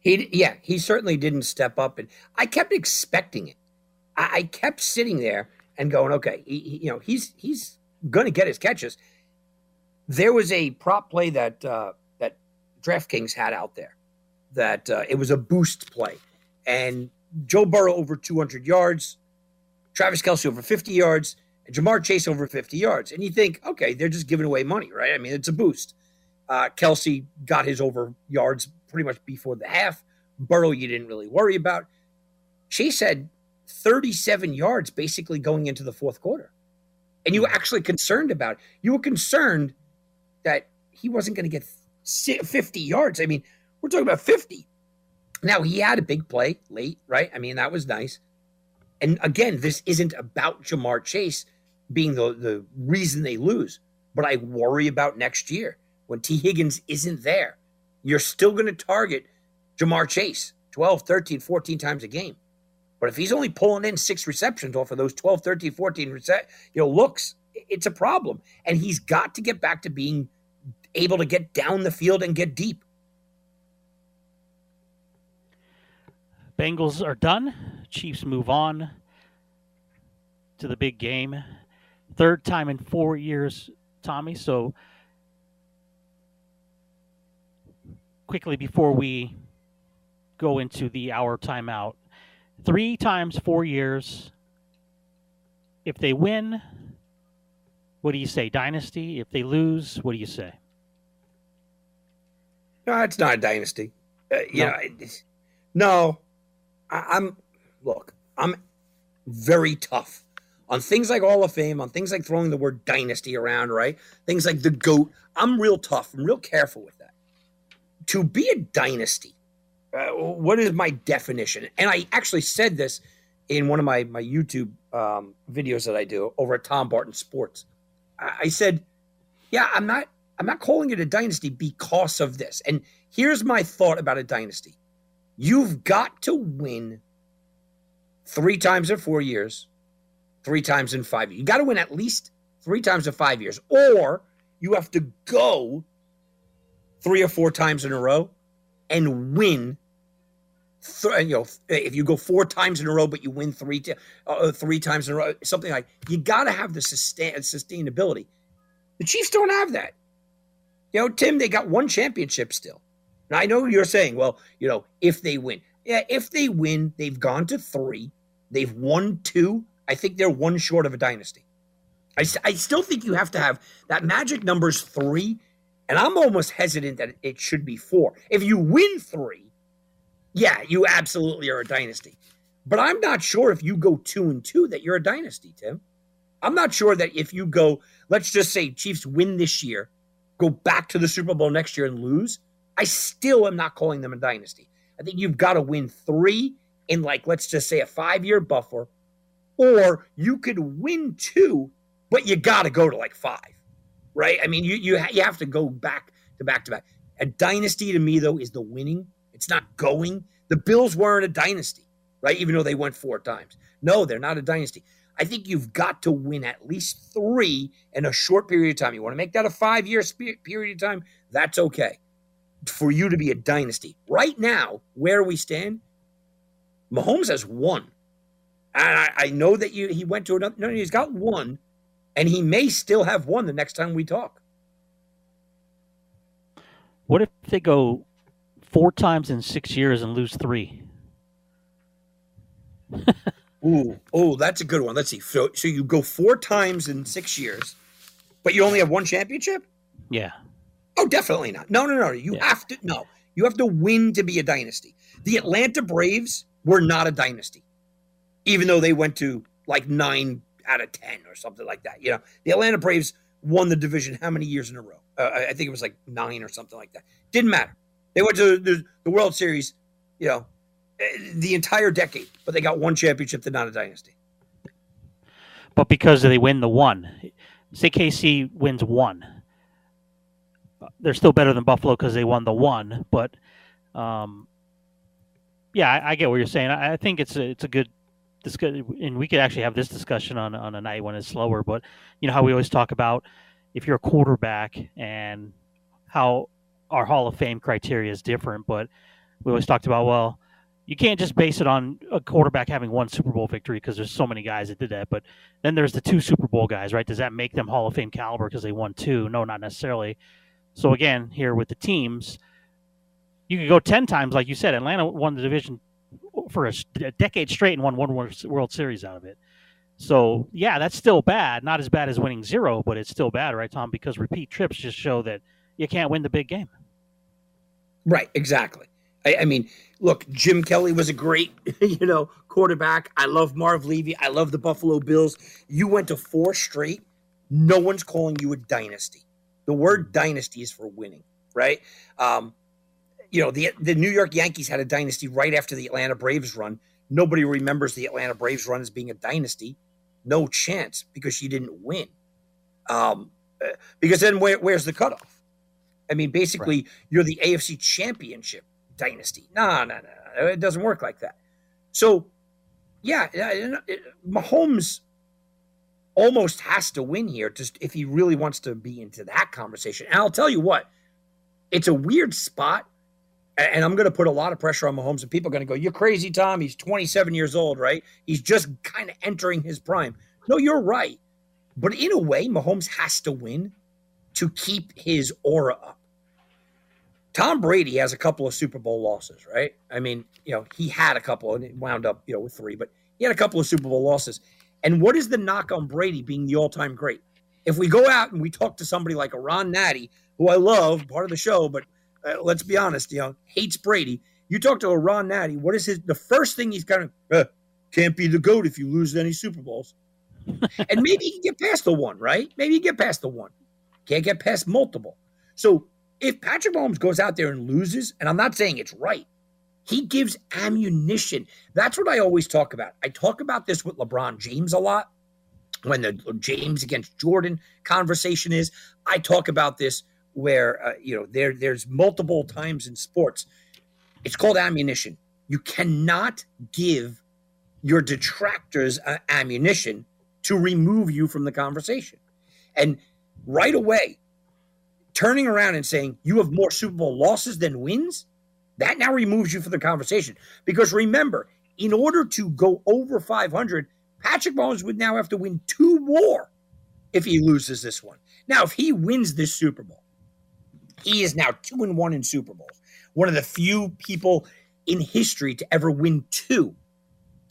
He yeah, he certainly didn't step up, and I kept expecting it. I, I kept sitting there and going, okay, he, he, you know, he's he's going to get his catches. There was a prop play that uh, that DraftKings had out there that uh, it was a boost play, and Joe Burrow over 200 yards, Travis Kelce over 50 yards, and Ja'Marr Chase over 50 yards. And you think, okay, they're just giving away money, right? I mean, it's a boost. Uh, Kelce got his over yards pretty much before the half. Burrow, you didn't really worry about. Chase had 37 yards basically going into the fourth quarter. And you were actually concerned about it. You were concerned that he wasn't going to get 50 yards. I mean, we're talking about 50. Now, he had a big play late, right? I mean, that was nice. And again, this isn't about Ja'Marr Chase being the, the reason they lose, but I worry about next year when Tee Higgins isn't there. You're still going to target Ja'Marr Chase 12, 13, 14 times a game. But if he's only pulling in six receptions off of those 12, 13, 14 rece- you know, looks, it's a problem. And he's got to get back to being able to get down the field and get deep. Bengals are done. Chiefs move on to the big game. Third time in four years, Tommy. So quickly before we go into the hour timeout, three times four years. If they win, what do you say? Dynasty. If they lose, what do you say? No, it's not a dynasty. Uh, you no. know, no, I, am look, I'm very tough on things like Hall of Fame, on things like throwing the word dynasty around, right? Things like the GOAT. I'm real tough. I'm real careful with that. To be a dynasty, uh, what is my definition? And I actually said this in one of my, my YouTube um, videos that I do over at Tom Barton Sports. I, I said, yeah, I'm not I'm not calling it a dynasty because of this. And here's my thought about a dynasty. You've got to win three times in four years, three times in five years. You got to win at least three times in five years, or you have to go three or four times in a row and win. Th- you know, if you go four times in a row, but you win three, t- uh, three times in a row, something like you got to have the sustain- sustainability. The Chiefs don't have that. You know, Tim, they got one championship still. Now, I know you're saying, well, you know, if they win. Yeah, if they win, they've gone to three. They've won two. I think they're one short of a dynasty. I, I still think you have to have that magic number's three. And I'm almost hesitant that it should be four. If you win three, yeah, you absolutely are a dynasty. But I'm not sure if you go two and two that you're a dynasty, Tim. I'm not sure that if you go, let's just say Chiefs win this year, go back to the Super Bowl next year and lose, I still am not calling them a dynasty. I think you've got to win three in, like, let's just say a five year buffer, or you could win two, but you got to go to like five, right? I mean, you, you, you have to go back to back to back. A dynasty to me, though, is the winning, it's not going. The Bills weren't a dynasty, right? Even though they went four times. No, they're not a dynasty. I think you've got to win at least three in a short period of time. You want to make that a five year period of time? That's okay for you to be a dynasty. Right now, where we stand, Mahomes has one. And I, I know that you he went to another. No, he's got one, and he may still have one the next time we talk. What if they go four times in six years and lose three? <laughs> Ooh, oh, that's a good one. Let's see. So, so you go four times in six years, but you only have one championship? Yeah. Oh, definitely not. No, no, no. You Yeah. have to no. You have to win to be a dynasty. The Atlanta Braves were not a dynasty, even though they went to like nine out of ten or something like that. You know, the Atlanta Braves won the division how many years in a row? Uh, I think it was like nine or something like that. Didn't matter. They went to the, the World Series. You know, the entire decade, but they got one championship. They're not a dynasty. But because they win the one, say KC wins one, they're still better than Buffalo because they won the one. But um, yeah, I, I get what you're saying. I, I think it's a it's a good discussion, and we could actually have this discussion on on a night when it's slower. But you know how we always talk about if you're a quarterback and how our Hall of Fame criteria is different, but we always talked about well. You can't just base it on a quarterback having one Super Bowl victory because there's so many guys that did that. But then there's the two Super Bowl guys, right? Does that make them Hall of Fame caliber because they won two? No, not necessarily. So again, here with the teams, you could go ten times, like you said. Atlanta won the division for a decade straight and won one World Series out of it. So yeah, that's still bad. Not as bad as winning zero, but it's still bad, right, Tom? Because repeat trips just show that you can't win the big game. Right, exactly. I, I mean, look, Jim Kelly was a great, <laughs> you know, quarterback. I love Marv Levy. I love the Buffalo Bills. You went to four straight. No one's calling you a dynasty. The word dynasty is for winning, right? Um, you know, the the New York Yankees had a dynasty right after the Atlanta Braves run. Nobody remembers the Atlanta Braves run as being a dynasty. No chance because you didn't win. Um, uh, because then where, where's the cutoff? I mean, basically, you're the AFC Championship dynasty. No, no, no, it doesn't work like that. So, yeah, Mahomes almost has to win here, just if he really wants to be into that conversation. And I'll tell you what, it's a weird spot, and I'm going to put a lot of pressure on Mahomes, and people are going to go, "You're crazy, Tom. He's 27 years old, right? He's just kind of entering his prime." No, you're right, but in a way, Mahomes has to win to keep his aura up. Tom Brady has a couple of Super Bowl losses, right? I mean, you know, he had a couple and it wound up, you know, with three, but he had a couple of Super Bowl losses. And what is the knock on Brady being the all-time great? If we go out and we talk to somebody like a Ron Natty, who I love, part of the show, but uh, let's be honest, you know, hates Brady. You talk to a Ron Natty, what is his the first thing he's kind of uh, can't be the goat if you lose any Super Bowls. and maybe he can get past the one, right? Maybe he get past the one. Can't get past multiple. So if Patrick Mahomes goes out there and loses, and I'm not saying it's right, he gives ammunition. That's what I always talk about. I talk about this with LeBron James a lot. When the James against Jordan conversation is, I talk about this where uh, you know there there's multiple times in sports. It's called ammunition. You cannot give your detractors uh, ammunition to remove you from the conversation. And right away, turning around and saying you have more Super Bowl losses than wins, that now removes you from the conversation. Because remember, in order to go over 500, Patrick Mahomes would now have to win two more if he loses this one. Now, if he wins this Super Bowl, he is now two and one in Super Bowls. One of the few people in history to ever win two.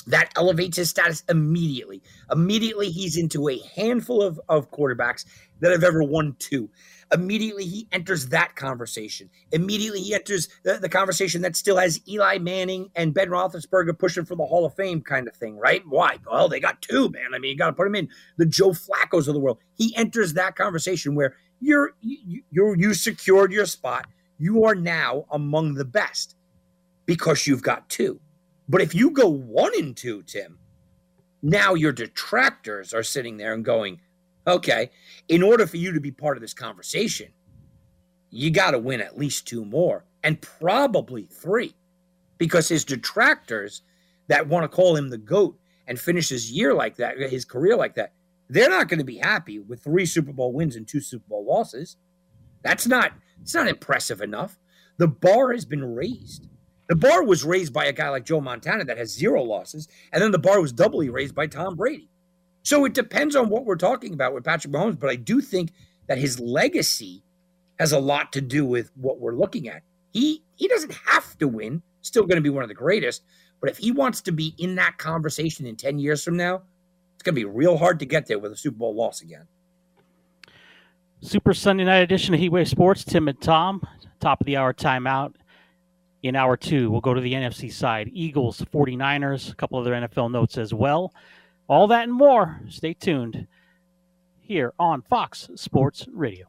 That elevates his status immediately. Immediately, he's into a handful of, of quarterbacks that have ever won two. Immediately, he enters that conversation. Immediately, he enters the, the conversation that still has Eli Manning and Ben Roethlisberger pushing for the Hall of Fame kind of thing, right? Why? Well, they got two, man. I mean, you got to put them in. The Joe Flacco's of the world. He enters that conversation where you're you, you're you secured your spot. You are now among the best because you've got two. But if you go one and two, Tim, now your detractors are sitting there and going, okay, in order for you to be part of this conversation, you got to win at least two more and probably three because his detractors that want to call him the GOAT and finish his year like that, his career like that, they're not going to be happy with three Super Bowl wins and two Super Bowl losses. That's not, it's not impressive enough. The bar has been raised. The bar was raised by a guy like Joe Montana that has zero losses, and then the bar was doubly raised by Tom Brady. So it depends on what we're talking about with Patrick Mahomes, but I do think that his legacy has a lot to do with what we're looking at. He he doesn't have to win, still going to be one of the greatest, but if he wants to be in that conversation in 10 years from now, it's going to be real hard to get there with a Super Bowl loss again. Super Sunday night edition of Heatwave Sports. Tim and Tom, top of the hour timeout. In hour two, we'll go to the NFC side. Eagles, 49ers, a couple other NFL notes as well. All that and more. Stay tuned here on Fox Sports Radio.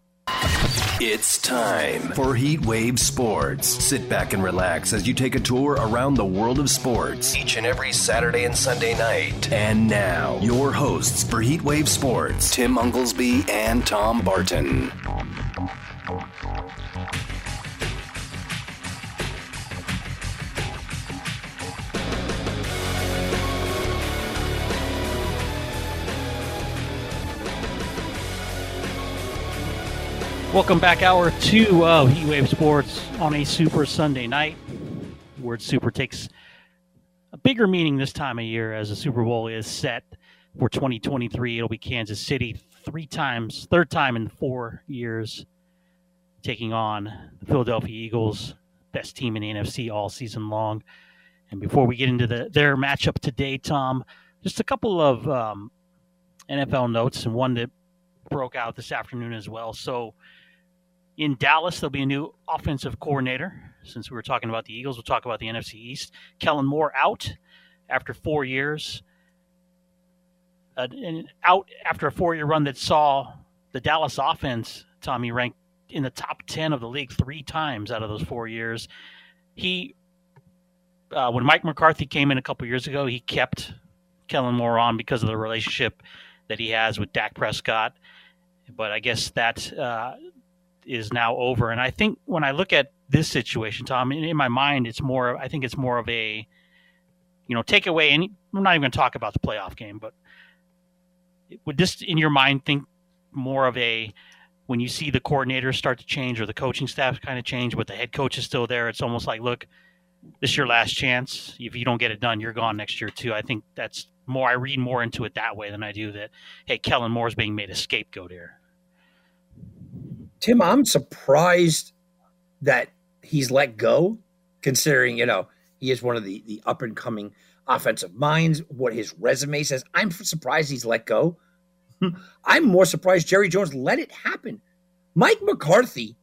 It's time for Heat Wave Sports. Sit back and relax as you take a tour around the world of sports each and every Saturday and Sunday night. And now, your hosts for Heat Wave Sports, Tim Unglesby and Tom Barton. Welcome back, hour two of Heatwave Sports on a Super Sunday night. The word super takes a bigger meaning this time of year as the Super Bowl is set for 2023. It'll be Kansas City three times, third time in four years, taking on the Philadelphia Eagles, best team in the NFC all season long. And before we get into the, their matchup today, Tom, just a couple of um, NFL notes and one that broke out this afternoon as well. So, in Dallas, there'll be a new offensive coordinator. Since we were talking about the Eagles, we'll talk about the NFC East. Kellen Moore out after four years. Uh, and out after a four year run that saw the Dallas offense, Tommy, ranked in the top 10 of the league three times out of those four years. He, uh, when Mike McCarthy came in a couple years ago, he kept Kellen Moore on because of the relationship that he has with Dak Prescott. But I guess that uh, is now over. And I think when I look at this situation, Tom, in, in my mind, it's more. I think it's more of a, you know, take away any. I'm not even going to talk about the playoff game, but would this, in your mind, think more of a when you see the coordinators start to change or the coaching staff kind of change, but the head coach is still there? It's almost like, look, this is your last chance. If you don't get it done, you're gone next year too. I think that's more. I read more into it that way than I do that. Hey, Kellen Moore is being made a scapegoat here. Tim, I'm surprised that he's let go, considering, you know, he is one of the, the up and coming offensive minds, what his resume says. I'm surprised he's let go. <laughs> I'm more surprised Jerry Jones let it happen. Mike McCarthy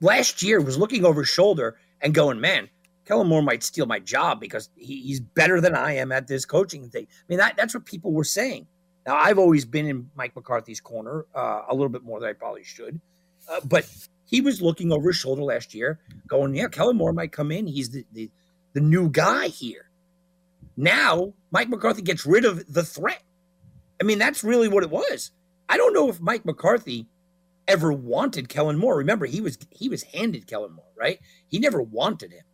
last year was looking over his shoulder and going, man, Kellen Moore might steal my job because he, he's better than I am at this coaching thing. I mean, that, that's what people were saying. Now, I've always been in Mike McCarthy's corner uh, a little bit more than I probably should. Uh, but he was looking over his shoulder last year, going, "Yeah, Kellen Moore might come in. He's the, the the new guy here." Now Mike McCarthy gets rid of the threat. I mean, that's really what it was. I don't know if Mike McCarthy ever wanted Kellen Moore. Remember, he was he was handed Kellen Moore, right? He never wanted him.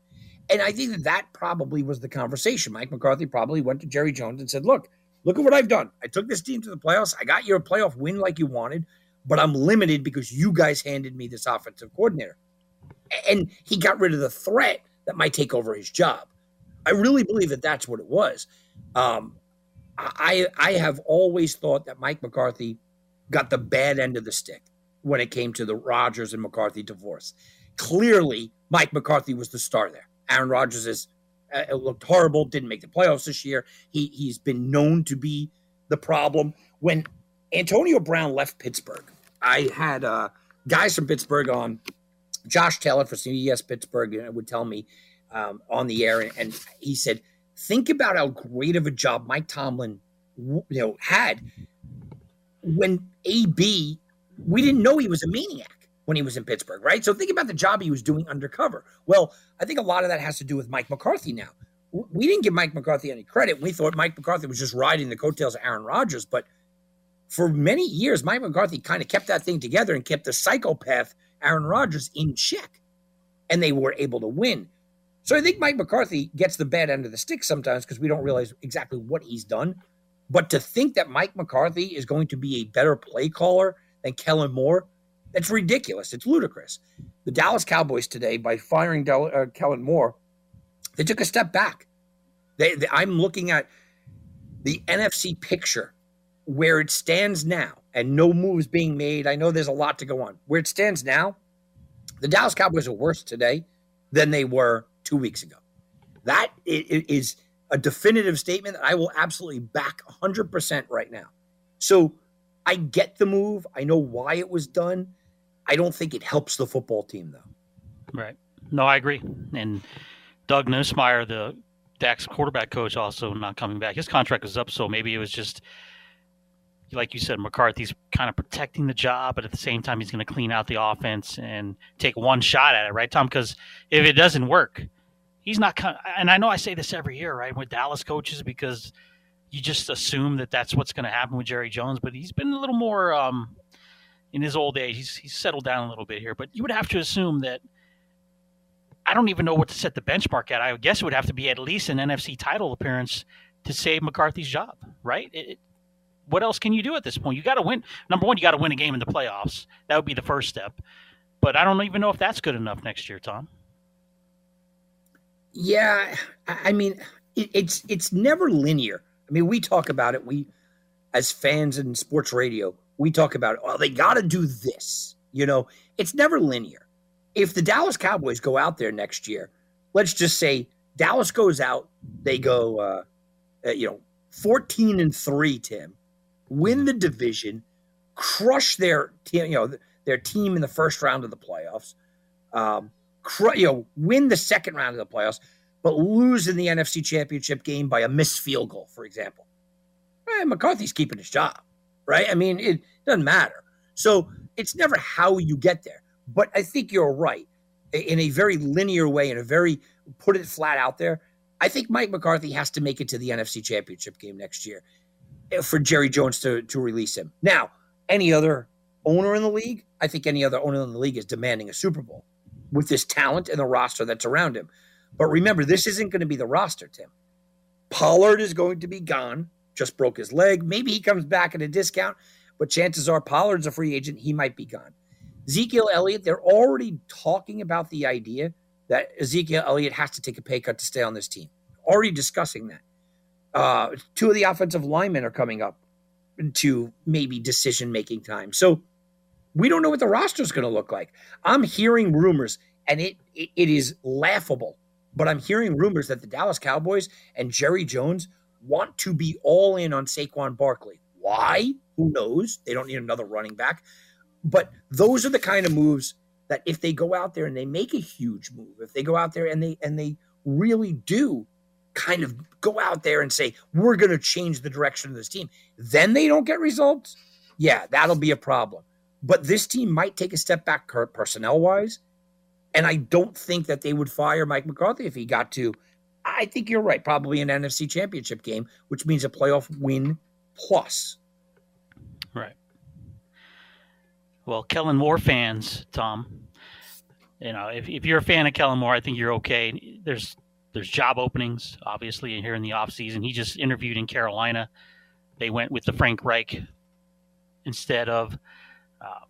And I think that that probably was the conversation. Mike McCarthy probably went to Jerry Jones and said, "Look, look at what I've done. I took this team to the playoffs. I got you a playoff win like you wanted but I'm limited because you guys handed me this offensive coordinator. And he got rid of the threat that might take over his job. I really believe that that's what it was. Um, I I have always thought that Mike McCarthy got the bad end of the stick when it came to the Rodgers and McCarthy divorce. Clearly, Mike McCarthy was the star there. Aaron Rodgers is uh, it looked horrible, didn't make the playoffs this year. He he's been known to be the problem. When Antonio Brown left Pittsburgh, I had uh, guys from Pittsburgh on. Josh Taylor for CBS Pittsburgh would tell me um, on the air, and he said, "Think about how great of a job Mike Tomlin, you know, had when AB. We didn't know he was a maniac when he was in Pittsburgh, right? So think about the job he was doing undercover. Well, I think a lot of that has to do with Mike McCarthy now. We didn't give Mike McCarthy any credit. We thought Mike McCarthy was just riding the coattails of Aaron Rodgers, but for many years, Mike McCarthy kind of kept that thing together and kept the psychopath Aaron Rodgers in check, and they were able to win. So I think Mike McCarthy gets the bad end of the stick sometimes because we don't realize exactly what he's done. But to think that Mike McCarthy is going to be a better play caller than Kellen Moore, that's ridiculous. It's ludicrous. The Dallas Cowboys today, by firing Del- uh, Kellen Moore, They took a step back. They, they, I'm looking at the NFC picture where it stands now, and no moves being made. I know there's a lot to go on. Where it stands now, the Dallas Cowboys are worse today than they were two weeks ago. That is a definitive statement that I will absolutely back 100% right now. So I get the move. I know why it was done. I don't think it helps the football team, though. Right. No, I agree. And Doug Nussmeier, the Dak's quarterback coach, also not coming back. His contract was up, so maybe it was just like you said, McCarthy's kind of protecting the job, but at the same time, he's going to clean out the offense and take one shot at it, right, Tom? Because if it doesn't work, he's not. And I know I say this every year, right, with Dallas coaches, because you just assume that that's what's going to happen with Jerry Jones, but he's been a little more um, in his old age. He's he's settled down a little bit here, but you would have to assume that. I don't even know what to set the benchmark at. I guess it would have to be at least an NFC title appearance to save McCarthy's job, right? It, what else can you do at this point? You got to win. Number one, you got to win a game in the playoffs. That would be the first step. But I don't even know if that's good enough next year, Tom. Yeah, I mean, it, it's it's never linear. I mean, we talk about it. We, as fans in sports radio, we talk about, oh, they got to do this. You know, it's never linear. If the Dallas Cowboys go out there next year, let's just say Dallas goes out, they go, uh, uh, you know, 14 and three, Tim, win the division, crush their team, you know, their team in the first round of the playoffs, um, cr- you know, win the second round of the playoffs, but lose in the NFC Championship game by a missed field goal, for example. Eh, McCarthy's keeping his job, right? I mean, it doesn't matter. So it's never how you get there. But I think you're right in a very linear way, in a very put it flat out there. I think Mike McCarthy has to make it to the NFC Championship game next year for Jerry Jones to, to release him. Now, any other owner in the league, I think any other owner in the league is demanding a Super Bowl with this talent and the roster that's around him. But remember, this isn't going to be the roster, Tim. Pollard is going to be gone, just broke his leg. Maybe he comes back at a discount, but chances are Pollard's a free agent. He might be gone. Ezekiel Elliott, they're already talking about the idea that Ezekiel Elliott has to take a pay cut to stay on this team. Already discussing that. Uh, two of the offensive linemen are coming up to maybe decision making time. So we don't know what the roster is going to look like. I'm hearing rumors, and it, it, it is laughable, but I'm hearing rumors that the Dallas Cowboys and Jerry Jones want to be all in on Saquon Barkley. Why? Who knows? They don't need another running back. But those are the kind of moves that if they go out there and they make a huge move, if they go out there and they and they really do kind of go out there and say, we're going to change the direction of this team, then they don't get results, yeah, that'll be a problem. But this team might take a step back personnel wise. And I don't think that they would fire Mike McCarthy if he got to. I think you're right, probably an NFC championship game, which means a playoff win plus. Right. Well, Kellen Moore fans, Tom, you know, if, if you're a fan of Kellen Moore, I think you're okay. There's there's job openings, obviously, here in the offseason. He just interviewed in Carolina. They went with the Frank Reich instead of. Uh,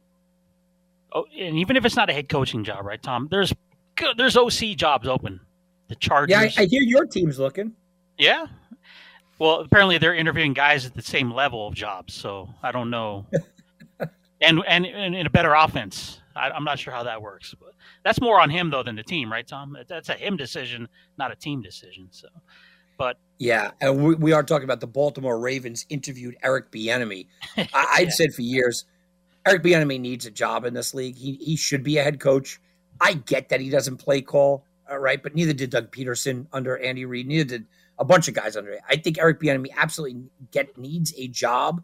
oh, and even if it's not a head coaching job, right, Tom? There's there's OC jobs open. The Chargers. Yeah, I, I hear your team's looking. Yeah. Well, apparently they're interviewing guys at the same level of jobs, so I don't know. <laughs> and, and in a better offense. I, am not sure how that works. But that's more on him though than the team, right, Tom? That's a him decision, not a team decision. So, but yeah, and we, we are talking about the Baltimore Ravens interviewed Eric Bieniemy. I, <laughs> would said for years, Eric Bieniemy needs a job in this league. He he should be a head coach. I get that he doesn't play call, all right, but neither did Doug Pederson under Andy Reid. Neither did a bunch of guys under it. I think Eric Bieniemy absolutely get needs a job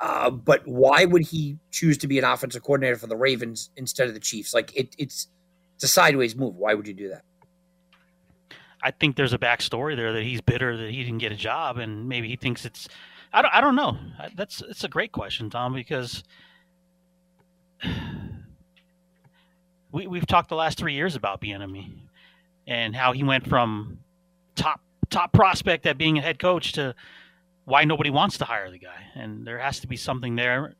uh, but why would he choose to be an offensive coordinator for the Ravens instead of the Chiefs? Like it, it's it's a sideways move. Why would you do that? I think there's a backstory there that he's bitter that he didn't get a job, and maybe he thinks it's. I don't. I don't know. That's it's a great question, Tom, because <sighs> we we've talked the last three years about Bieniemy and how he went from top top prospect at being a head coach to why nobody wants to hire the guy, and there has to be something there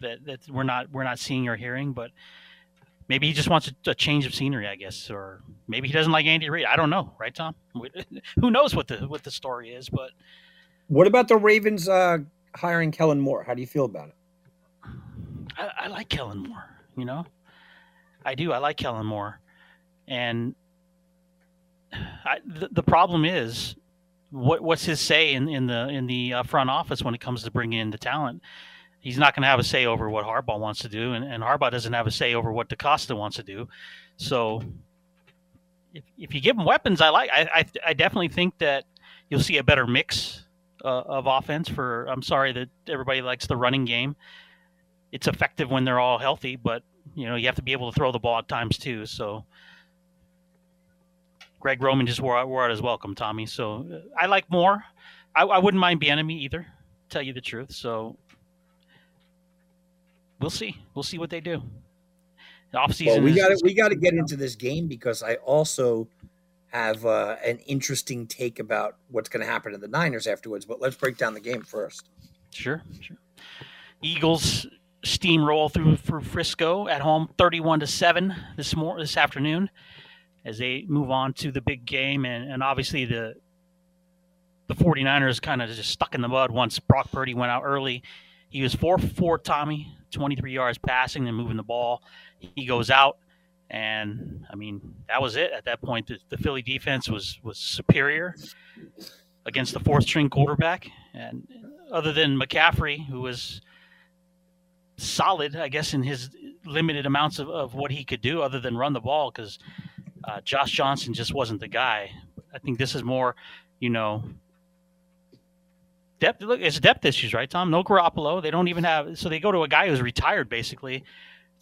that that we're not we're not seeing or hearing. But maybe he just wants a, a, change of scenery, I guess, or maybe he doesn't like Andy Reid. I don't know, right, Tom? <laughs> Who knows what the what the story is? But what about the Ravens uh, hiring Kellen Moore? How do you feel about it? I, I like Kellen Moore. You know, I do. I like Kellen Moore, and <sighs> I, the, the problem is what what's his say in, in the in the uh, front office when it comes to bringing in the talent? He's not going to have a say over what Harbaugh wants to do, and, and Harbaugh doesn't have a say over what DeCosta wants to do. So, if, if you give him weapons, I like. I, I, I definitely think that you'll see a better mix uh, of offense. For I'm sorry that everybody likes the running game. It's effective when they're all healthy, but you know you have to be able to throw the ball at times too. So Greg Roman just wore out, wore out his welcome, Tommy. So uh, I like Moore. I, I wouldn't mind Bieniemy either. Tell you the truth. So we'll see. We'll see what they do. The offseason. Well, we got we got to get into this game because I also have uh, an interesting take about what's going to happen to the Niners afterwards. But let's break down the game first. Sure, sure. Eagles steamroll through for Frisco at home, thirty-one to seven this mor- this afternoon as they move on to the big game. And, and obviously, the the 49ers kind of just stuck in the mud once Brock Purdy went out early. He was 4 4 Tommy, 23 yards passing and moving the ball. He goes out. And I mean, that was it at that point. The, the Philly defense was, was superior against the fourth string quarterback. And other than McCaffrey, who was solid, I guess, in his limited amounts of, of what he could do, other than run the ball, because uh, Josh Johnson just wasn't the guy. I think this is more, you know, depth. Look, it's depth issues, right, Tom? No Garoppolo. They don't even have. So they go to a guy who's retired, basically,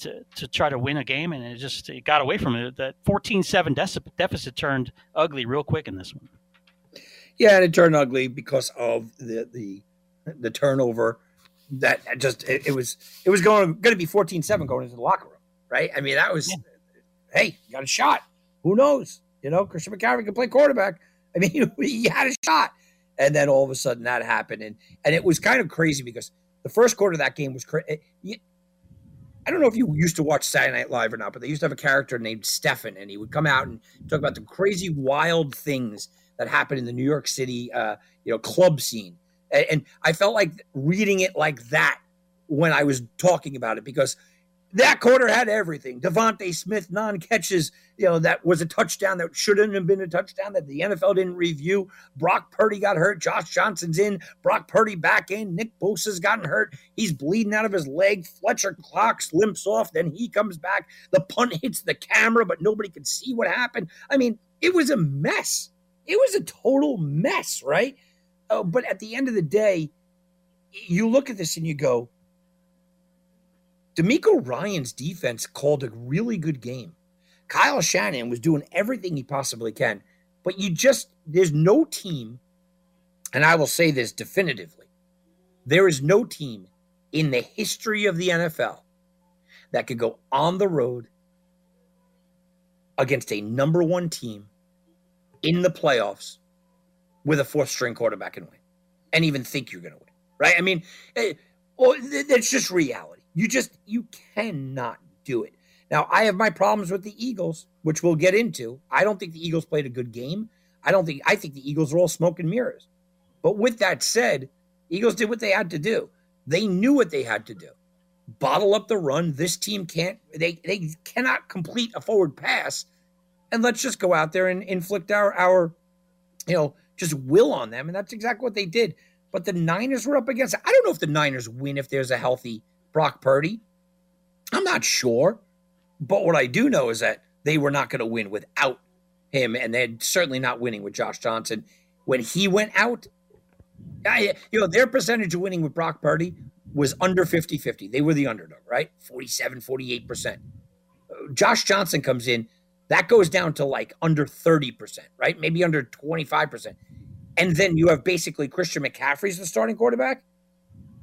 to, to try to win a game, and it just it got away from it. That 14-7 de- deficit turned ugly real quick in this one. Yeah, and it turned ugly because of the the the turnover. That just it, it was it was going going to be 14-7 going into the locker room, right? I mean, that was. Yeah. Hey, you got a shot who knows? You know, Christian McCaffrey can play quarterback. <laughs> I mean, <laughs> he had a shot. And then all of a sudden that happened. And and it was kind of crazy because the first quarter of that game was crazy. I don't know if you used to watch Saturday Night Live or not, but they used to have a character named Stefan, and he would come out and talk about the crazy, wild things that happened in the New York City, uh, you know, club scene. And, and I felt like reading it like that when I was talking about it because that quarter had everything. DeVonta Smith non catches, you know, that was a touchdown that shouldn't have been a touchdown that the NFL didn't review. Brock Purdy got hurt. Josh Johnson's in. Brock Purdy back in. Nick Bosa's gotten hurt. He's bleeding out of his leg. Fletcher Cox limps off. Then he comes back. The punt hits the camera, but nobody could see what happened. I mean, it was a mess. It was a total mess, right? Uh, but at the end of the day, you look at this and you go, DeMeco Ryans defense called a really good game. Kyle Shanahan was doing everything he possibly can, but you just, there's no team, and I will say this definitively there is no team in the history of the NFL that could go on the road against a number one team in the playoffs with a fourth string quarterback and win and even think you're going to win, right? I mean, it, well, it's just reality. You just you cannot do it. Now, I have my problems with the Eagles, which we'll get into. I don't think the Eagles played a good game. I don't think I think the Eagles are all smoke and mirrors. But with that said, Eagles did what they had to do. They knew what they had to do. Bottle up the run. This team can't they they cannot complete a forward pass. And let's just go out there and inflict our our you know just will on them. And that's exactly what they did. But the Niners were up against. I don't know if the Niners win if there's a healthy Brock Purdy? I'm not sure. But what I do know is that they were not going to win without him, and they're certainly not winning with Josh Johnson. When he went out, I, you know, their percentage of winning with Brock Purdy was under 50 50. They were the underdog, right? 47, 48%. Josh Johnson comes in, that goes down to like under 30%, right? Maybe under 25%. And then you have basically Christian McCaffrey's the starting quarterback.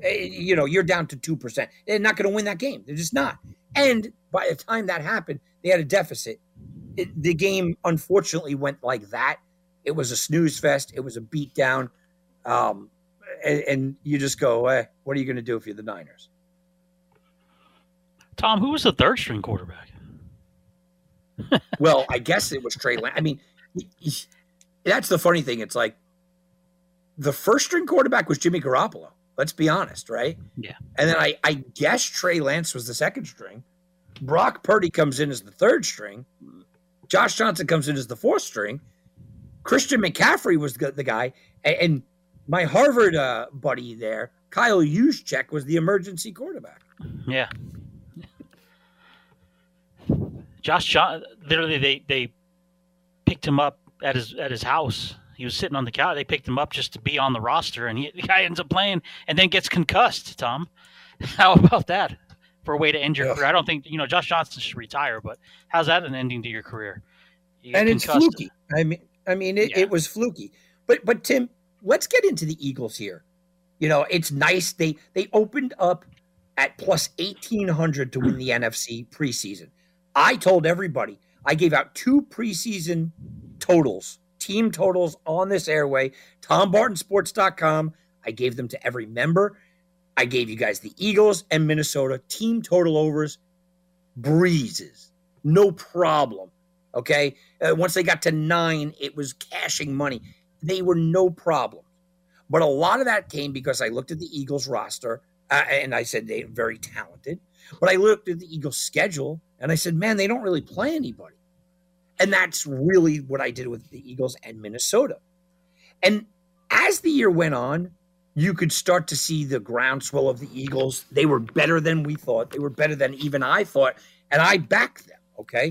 Eh, you know, you're down to 2%. They're not going to win that game. They're just not. And by the time that happened, they had a deficit. It, the game, unfortunately, went like that. It was a snooze fest. It was a beatdown. Um, and, and you just go, eh, what are you going to do if you're the Niners? Tom, who was the third string quarterback? <laughs> well, I guess it was Trey Lance. I mean, that's the funny thing. It's like the first string quarterback was Jimmy Garoppolo. Let's be honest, right? Yeah. And then I, I guess Trey Lance was the second string. Brock Purdy comes in as the third string. Josh Johnson comes in as the fourth string. Christian McCaffrey was the, the guy. And, and, my Harvard uh, buddy there, Kyle Juszczyk, was the emergency quarterback. Yeah. Josh John literally they they picked him up at his at his house. He was sitting on the couch. They picked him up just to be on the roster, and he, <laughs> the guy ends up playing and then gets concussed. Tom, <laughs> how about that for a way to end your career? I don't think you know Josh Johnson should retire, but how's that an ending to your career? You and it's fluky. I mean, I mean, it, yeah. it was fluky. But but Tim, let's get into the Eagles here. You know, it's nice they they opened up at plus eighteen hundred to win the <clears throat> NFC preseason. I told everybody, I gave out two preseason totals, team totals on this airway, TomBartonSports.com. I gave them to every member. I gave you guys the Eagles and Minnesota team total overs, breezes, no problem. Okay. Uh, once they got to nine, it was cashing money. They were no problem. But a lot of that came because I looked at the Eagles roster uh, and I said they're very talented. But I looked at the Eagles schedule and I said, man, they don't really play anybody. And that's really what I did with the Eagles and Minnesota. And as the year went on, you could start to see the groundswell of the Eagles. They were better than we thought. They were better than even I thought. And I backed them. Okay.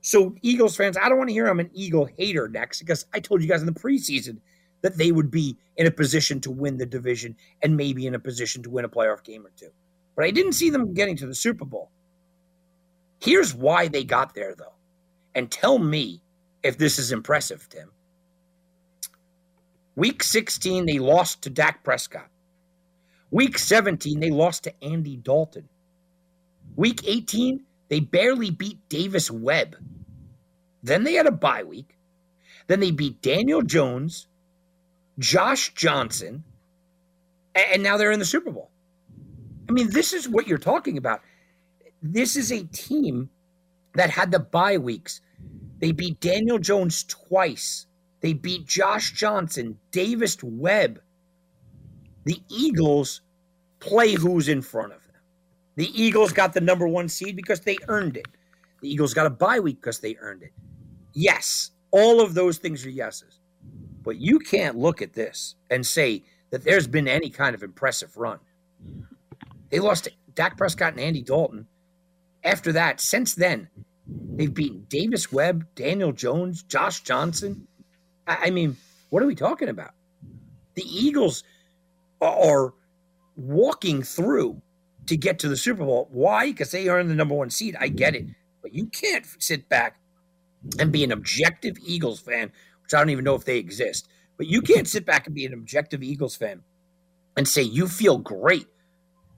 So, Eagles fans, I don't want to hear I'm an Eagle hater next because I told you guys in the preseason that they would be in a position to win the division and maybe in a position to win a playoff game or two. But I didn't see them getting to the Super Bowl. Here's why they got there, though. And tell me if this is impressive, Tim. Week 16, they lost to Dak Prescott. Week 17, they lost to Andy Dalton. Week 18, they barely beat Davis Webb. Then they had a bye week. Then they beat Daniel Jones, Josh Johnson, and now they're in the Super Bowl. I mean, this is what you're talking about. This is a team that had the bye weeks. They beat Daniel Jones twice. They beat Josh Johnson, Davis Webb. The Eagles play who's in front of them. The Eagles got the number one seed because they earned it. The Eagles got a bye week because they earned it. Yes, all of those things are yeses. But you can't look at this and say that there's been any kind of impressive run. They lost to Dak Prescott and Andy Dalton. After that, since then, they've beaten Davis Webb, Daniel Jones, Josh Johnson. I, I mean, what are we talking about? The Eagles are walking through to get to the Super Bowl. Why? Because they are in the number one seed. I get it. But you can't sit back and be an objective Eagles fan, which I don't even know if they exist. But you can't sit back and be an objective Eagles fan and say you feel great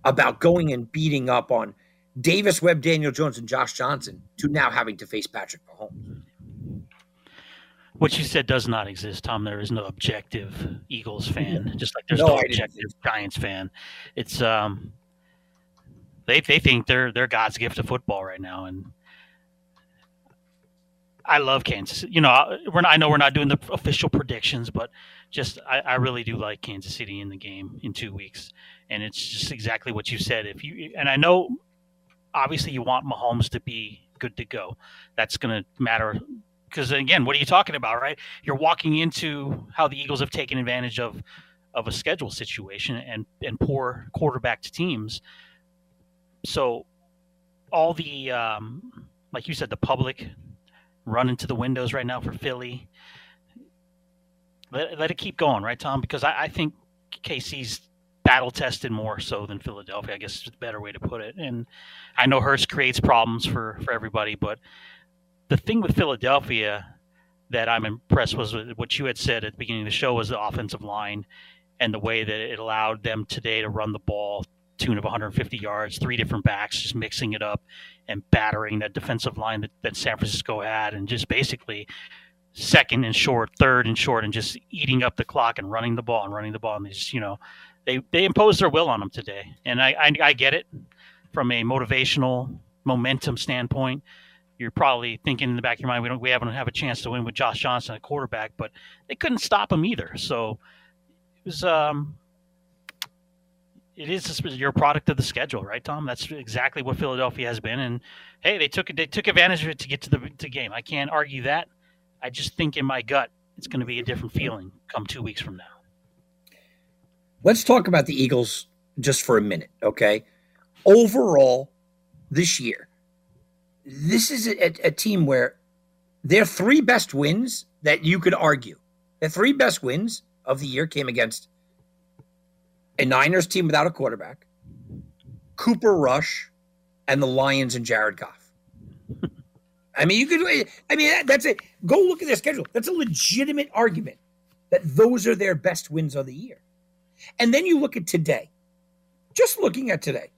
about going and beating up on Davis Webb, Daniel Jones, and Josh Johnson to now having to face Patrick Mahomes. What you said does not exist, Tom. There is no objective Eagles fan, just like there's no, no objective Giants fan. It's um, they they think they're they're God's gift to football right now, and I love Kansas. You know, we're not, I know we're not doing the official predictions, but just I, I really do like Kansas City in the game in two weeks, and it's just exactly what you said. If you and I know, obviously, you want Mahomes to be good to go. That's going to matter because again, what are you talking about, right? You're walking into how the Eagles have taken advantage of of a schedule situation and and poor quarterback to teams. So all the um, like you said, the public running to the windows right now for Philly. Let, let it keep going, right, Tom? Because I, I think KC's battle tested more so than Philadelphia. I guess is a better way to put it. And I know Hurts creates problems for for everybody, but the thing with Philadelphia that I'm impressed was what you had said at the beginning of the show was the offensive line and the way that it allowed them today to run the ball tune of 150 yards, three different backs, just mixing it up and battering that defensive line that, that San Francisco had, and just basically second and short, third and short, and just eating up the clock and running the ball and running the ball. And just, you know, they they imposed their will on them today, and I I, I get it from a motivational momentum standpoint. you're probably thinking in the back of your mind, we don't, we haven't have a chance to win with Josh Johnson at quarterback, but they couldn't stop him either. So it was, um, it is your product of the schedule, right, Tom? That's exactly what Philadelphia has been, and hey, they took they took advantage of it to get to the to game. I can't argue that. I just think in my gut, it's going to be a different feeling come two weeks from now. Let's talk about the Eagles just for a minute, okay? Overall, this year, this is a, a team where their three best wins that you could argue, the three best wins of the year came against a Niners team without a quarterback, Cooper Rush, and the Lions and Jared Goff. I mean, you could. I mean, that's it. Go look at their schedule. That's a legitimate argument that those are their best wins of the year. And then you look at today. Just looking at today,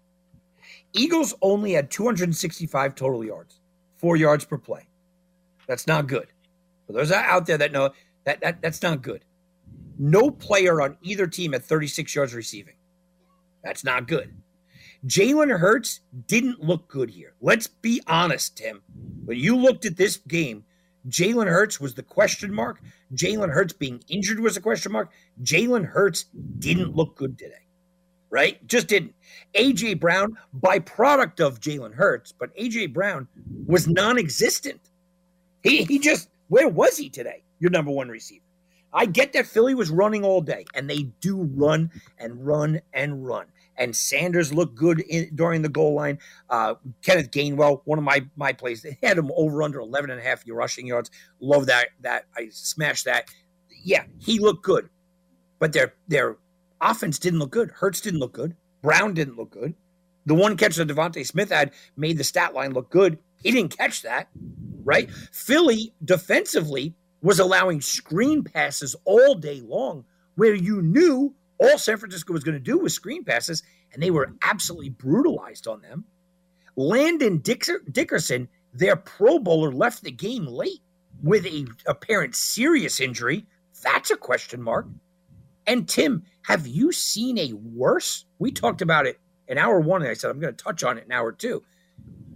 Eagles only had 265 total yards, four yards per play. That's not good. For those out there that know that, that that's not good. No player on either team at 36 yards receiving. That's not good. Jalen Hurts didn't look good here. Let's be honest, Tim. When you looked at this game, Jalen Hurts was the question mark. Jalen Hurts being injured was a question mark. Jalen Hurts didn't look good today, right? Just didn't. AJ Brown, byproduct of Jalen Hurts, but AJ Brown was non existent. He, he just, where was he today? Your number one receiver. I get that Philly was running all day, and they do run and run and run. And Sanders looked good in, during the goal line. Uh, Kenneth Gainwell, one of my my plays, they had him over under 11 and a half rushing yards. Love that. That I smashed that. Yeah, he looked good, but their their offense didn't look good. Hurts didn't look good. Brown didn't look good. The one catch that DeVonta Smith had made the stat line look good. He didn't catch that, right? Philly defensively was allowing screen passes all day long where you knew all San Francisco was going to do was screen passes, and they were absolutely brutalized on them. Landon Dickerson, their Pro Bowler, left the game late with a apparent serious injury. That's a question mark. And Tim, have you seen a worse? We talked about it in hour one, and I said I'm going to touch on it in hour two.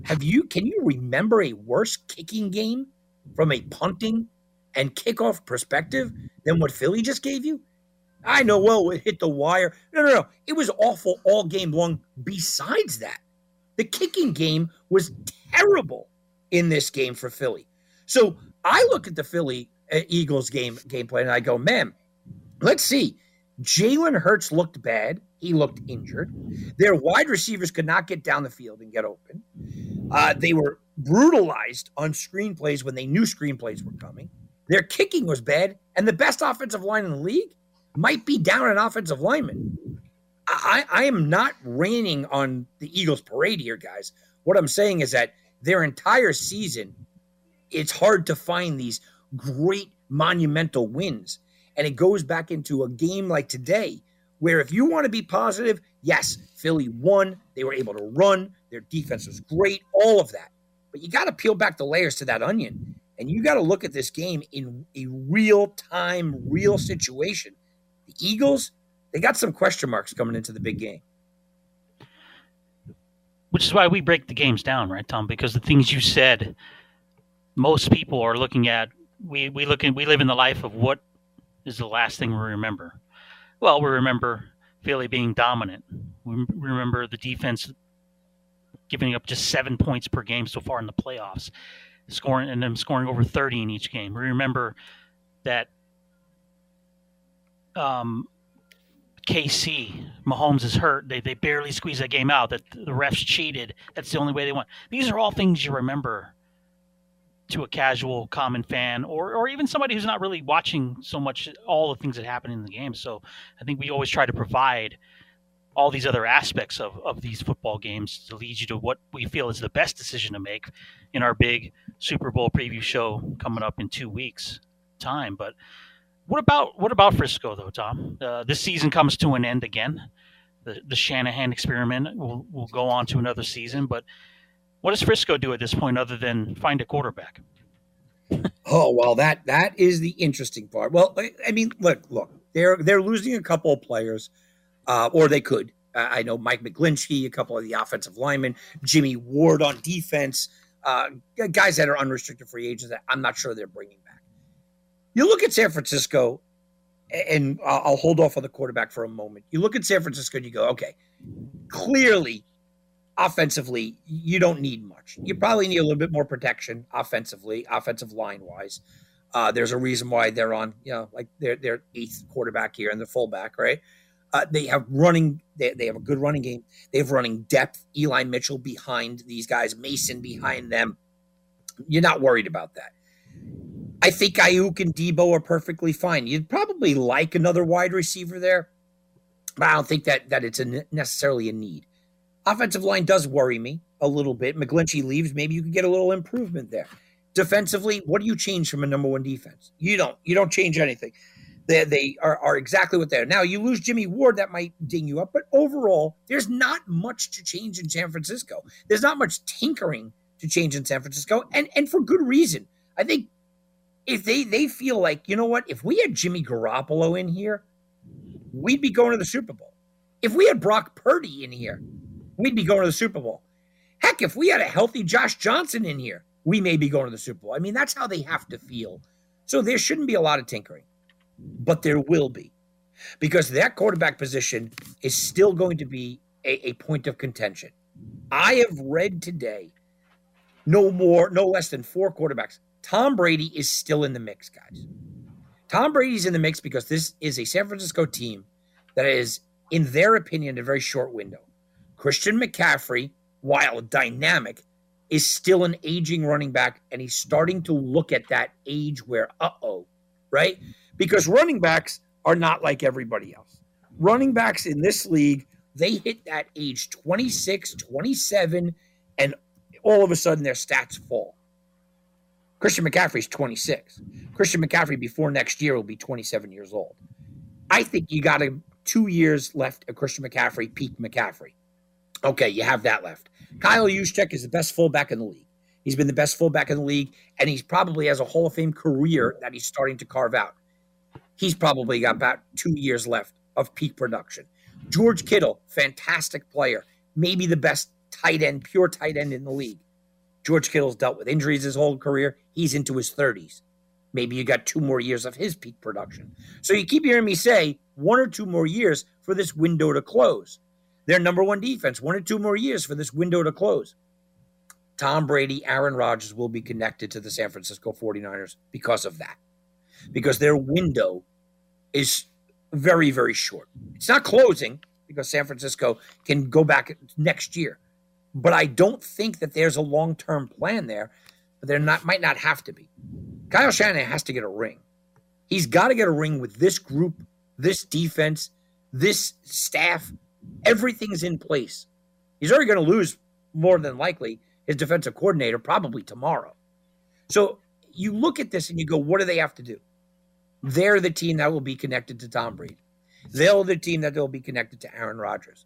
Have you? Can you remember a worse kicking game from a punting and kickoff perspective than what Philly just gave you? I know, well, it hit the wire. No, no, no. It was awful all game long. Besides that, the kicking game was terrible in this game for Philly. So I look at the Philly uh, Eagles game gameplay and I go, man, let's see. Jalen Hurts looked bad. He looked injured. Their wide receivers could not get down the field and get open. Uh, they were brutalized on screenplays when they knew screenplays were coming. Their kicking was bad, and the best offensive line in the league might be down an offensive lineman. I, I am not raining on the Eagles parade here, guys. What I'm saying is that their entire season, it's hard to find these great monumental wins. And it goes back into a game like today, where if you want to be positive, yes, Philly won. They were able to run. Their defense was great, all of that. But you got to peel back the layers to that onion. And you got to look at this game in a real time, real situation. Eagles, they got some question marks coming into the big game. Which is why we break the games down, right, Tom? Because the things you said, most people are looking at. We we look in, we live in the life of what is the last thing we remember. Well, we remember Philly being dominant. We remember the defense giving up just seven points per game so far in the playoffs, scoring and them scoring over thirty in each game. We remember that um, KC, Mahomes is hurt. They, they barely squeeze that game out. That the refs cheated. That's the only way they won. These are all things you remember to a casual common fan or, or even somebody who's not really watching so much all the things that happen in the game. So I think we always try to provide all these other aspects of, of these football games to lead you to what we feel is the best decision to make in our big Super Bowl preview show coming up in two weeks time. But what about what about Frisco though, Tom? Uh, this season comes to an end again. The, the Shanahan experiment will, will go on to another season, but what does Frisco do at this point other than find a quarterback? <laughs> oh well, that that is the interesting part. Well, I mean, look, look, they're they're losing a couple of players, uh, or they could. Uh, I know Mike McGlinchey, a couple of the offensive linemen, Jimmy Ward on defense. uh, guys that are unrestricted free agents that I'm not sure they're bringing. You look at San Francisco, and I'll hold off on the quarterback for a moment. You look at San Francisco and you go, okay, clearly, offensively, you don't need much. You probably need a little bit more protection offensively, offensive line wise. Uh, there's a reason why they're on, you know, like they're they're eighth quarterback here and the fullback, right? Uh, they have running. They, they have a good running game. They have running depth. Eli Mitchell behind these guys. Mason behind them. You're not worried about that. I think Aiyuk and Deebo are perfectly fine. You'd probably like another wide receiver there, but I don't think that that it's a necessarily a need. Offensive line does worry me a little bit. McGlinchey leaves. Maybe you can get a little improvement there. Defensively, what do you change from a number one defense? You don't. You don't change anything. They, they are, are exactly what they are. Now, you lose Jimmy Ward, that might ding you up, but overall, there's not much to change in San Francisco. There's not much tinkering to change in San Francisco, and, and for good reason. I think if they, they feel like, you know what, if we had Jimmy Garoppolo in here, we'd be going to the Super Bowl. If we had Brock Purdy in here, we'd be going to the Super Bowl. Heck, if we had a healthy Josh Johnson in here, we may be going to the Super Bowl. I mean, that's how they have to feel. So there shouldn't be a lot of tinkering, but there will be because that quarterback position is still going to be a, a point of contention. I have read today no more, no less than four quarterbacks. Tom Brady is still in the mix, guys. Tom Brady's in the mix because this is a San Francisco team that is, in their opinion, a very short window. Christian McCaffrey, while dynamic, is still an aging running back, and he's starting to look at that age where, uh oh, right? Because running backs are not like everybody else. Running backs in this league, they hit that age 26, 27, and all of a sudden their stats fall. Christian McCaffrey's 26. Christian McCaffrey before next year will be 27 years old. I think you got a two years left of Christian McCaffrey, peak McCaffrey. Okay, you have that left. Kyle Juszczyk is the best fullback in the league. He's been the best fullback in the league, and he's probably has a Hall of Fame career that he's starting to carve out. He's probably got about two years left of peak production. George Kittle, fantastic player, maybe the best tight end, pure tight end in the league. George Kittle's dealt with injuries his whole career. He's into his 30s. Maybe you got two more years of his peak production. So you keep hearing me say one or two more years for this window to close their number one defense, one or two more years for this window to close. Tom Brady, Aaron Rodgers will be connected to the San Francisco 49ers because of that, because their window is very, very short. It's not closing because San Francisco can go back next year, but I don't think that there's a long term plan there. But there not might not have to be. Kyle Shanahan has to get a ring. He's got to get a ring with this group, this defense, this staff, Everything's in place. He's already going to lose more than likely his defensive coordinator probably tomorrow. So you look at this and you go, what do they have to do? They're the team that will be connected to Tom Brady. They're the team that will be connected to Aaron Rodgers.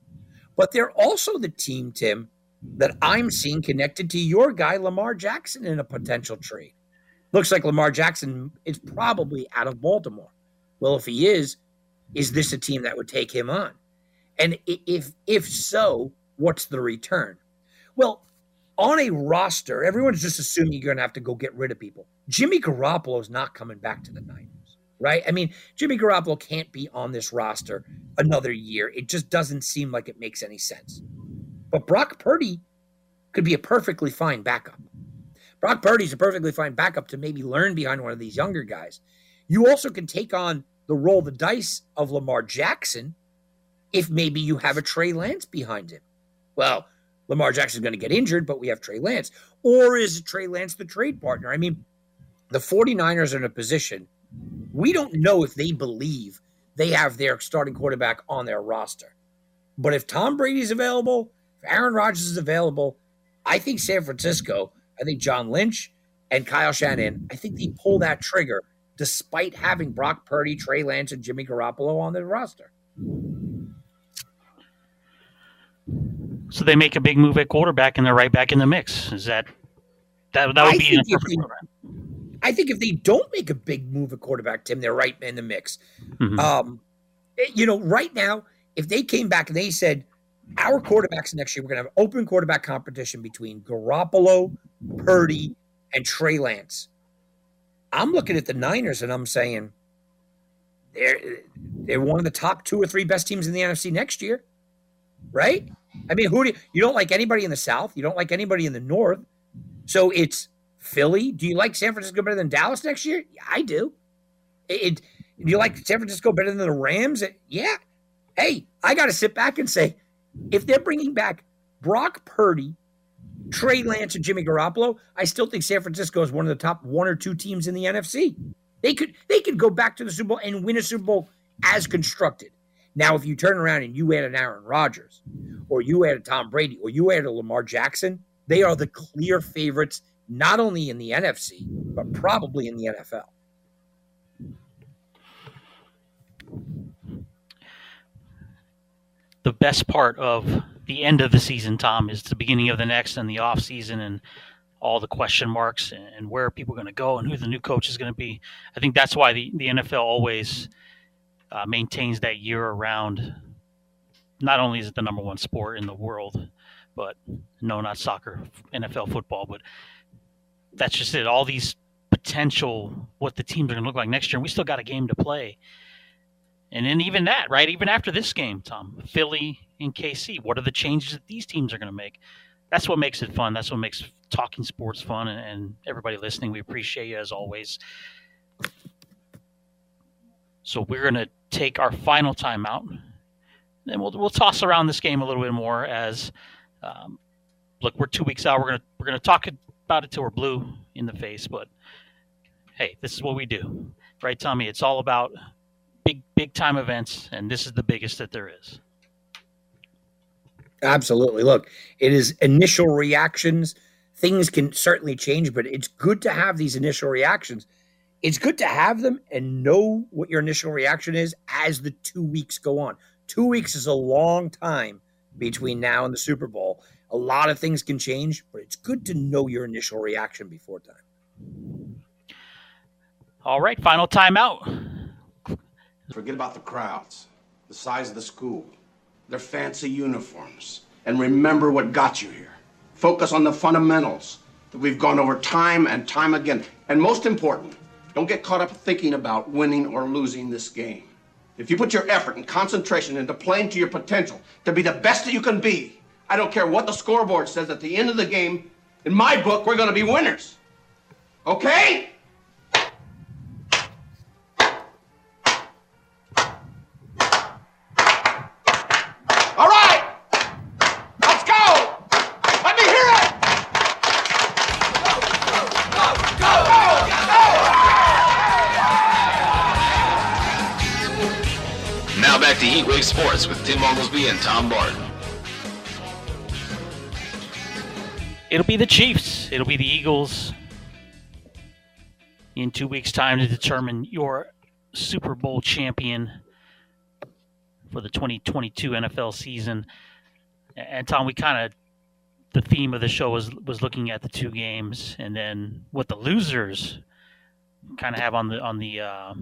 But they're also the team, Tim, that I'm seeing connected to your guy, Lamar Jackson, in a potential trade. Looks like Lamar Jackson is probably out of Baltimore. Well, if he is, is this a team that would take him on? And if if so, what's the return? Well, on a roster, everyone's just assuming you're going to have to go get rid of people. Jimmy Garoppolo is not coming back to the Niners, right? I mean, Jimmy Garoppolo can't be on this roster another year. It just doesn't seem like it makes any sense. But Brock Purdy could be a perfectly fine backup. Brock Purdy's a perfectly fine backup to maybe learn behind one of these younger guys. You also can take on the roll the dice of Lamar Jackson if maybe you have a Trey Lance behind him. Well, Lamar Jackson's going to get injured, but we have Trey Lance. Or is Trey Lance the trade partner? I mean, the 49ers are in a position we don't know if they believe they have their starting quarterback on their roster. But if Tom Brady's available, if Aaron Rodgers is available, I think San Francisco, I think John Lynch and Kyle Shanahan, I think they pull that trigger despite having Brock Purdy, Trey Lance, and Jimmy Garoppolo on their roster. So they make a big move at quarterback and they're right back in the mix. Is that that that would I be they, I think if they don't make a big move at quarterback, Tim, they're right in the mix. Mm-hmm. Um, you know, right now, if they came back and they said, our quarterbacks next year, we're going to have open quarterback competition between Garoppolo, Purdy, and Trey Lance. I'm looking at the Niners and I'm saying they're they're one of the top two or three best teams in the NFC next year, right? I mean, who do you, you don't like anybody in the South? You don't like anybody in the North. So it's Philly. Do you like San Francisco better than Dallas next year? I do. It, it do you like San Francisco better than the Rams? It, yeah. Hey, I got to sit back and say, if they're bringing back Brock Purdy, Trey Lance, and Jimmy Garoppolo, I still think San Francisco is one of the top one or two teams in the NFC. They could they could go back to the Super Bowl and win a Super Bowl as constructed. Now, if you turn around and you add an Aaron Rodgers, or you add a Tom Brady, or you add a Lamar Jackson, they are the clear favorites not only in the NFC but probably in the NFL. The best part of the end of the season, Tom, is the beginning of the next and the off season and all the question marks and where people are people going to go and who the new coach is going to be. I think that's why the, the NFL always uh, maintains that year around. Not only is it the number one sport in the world, but no, not soccer, NFL football, but that's just it. All these potential what the teams are going to look like next year, and we still got a game to play. And then even that, right? Even after this game, Tom, Philly and KC, what are the changes that these teams are going to make? That's what makes it fun. That's what makes talking sports fun. And, and everybody listening, we appreciate you as always. So we're going to take our final timeout. Then we'll we'll toss around this game a little bit more as um, look, we're two weeks out. We're gonna we're gonna talk about it till we're blue in the face. But hey, this is what we do, right, Tommy? It's all about big big time events, and this is the biggest that there is. Absolutely. Look, it is initial reactions. Things can certainly change, but it's good to have these initial reactions. It's good to have them and know what your initial reaction is as the two weeks go on. Two weeks is a long time between now and the Super Bowl. A lot of things can change, but it's good to know your initial reaction before time. All right, final timeout. Forget about the crowds, the size of the school, their fancy uniforms, and remember what got you here. Focus on the fundamentals that we've gone over time and time again. And most important, don't get caught up thinking about winning or losing this game. If you put your effort and concentration into playing to your potential to be the best that you can be, I don't care what the scoreboard says at the end of the game, in my book, we're going to be winners. Okay? Sports with Tim Oglesby and Tom Barton. It'll be the Chiefs. It'll be the Eagles in two weeks' time to determine your Super Bowl champion for the 2022 NFL season. And Tom, we kind of the theme of the show was was looking at the two games and then what the losers kind of have on the on the uh,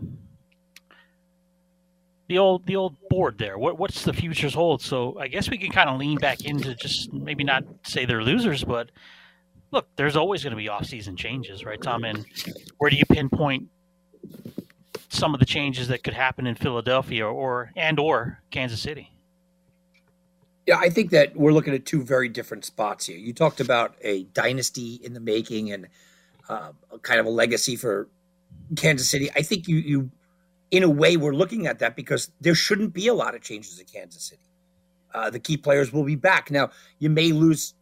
the old the old board there. What what's the futures hold? So I guess we can kind of lean back into just maybe not say they're losers, but look, there's always going to be off-season changes, right, Tom? And where do you pinpoint some of the changes that could happen in Philadelphia or and or Kansas City? Yeah, I think that we're looking at two very different spots here. You talked about a dynasty in the making and uh, kind of a legacy for Kansas City. I think you, you, in a way, we're looking at that because there shouldn't be a lot of changes in Kansas City. Uh, the key players will be back. Now, you may lose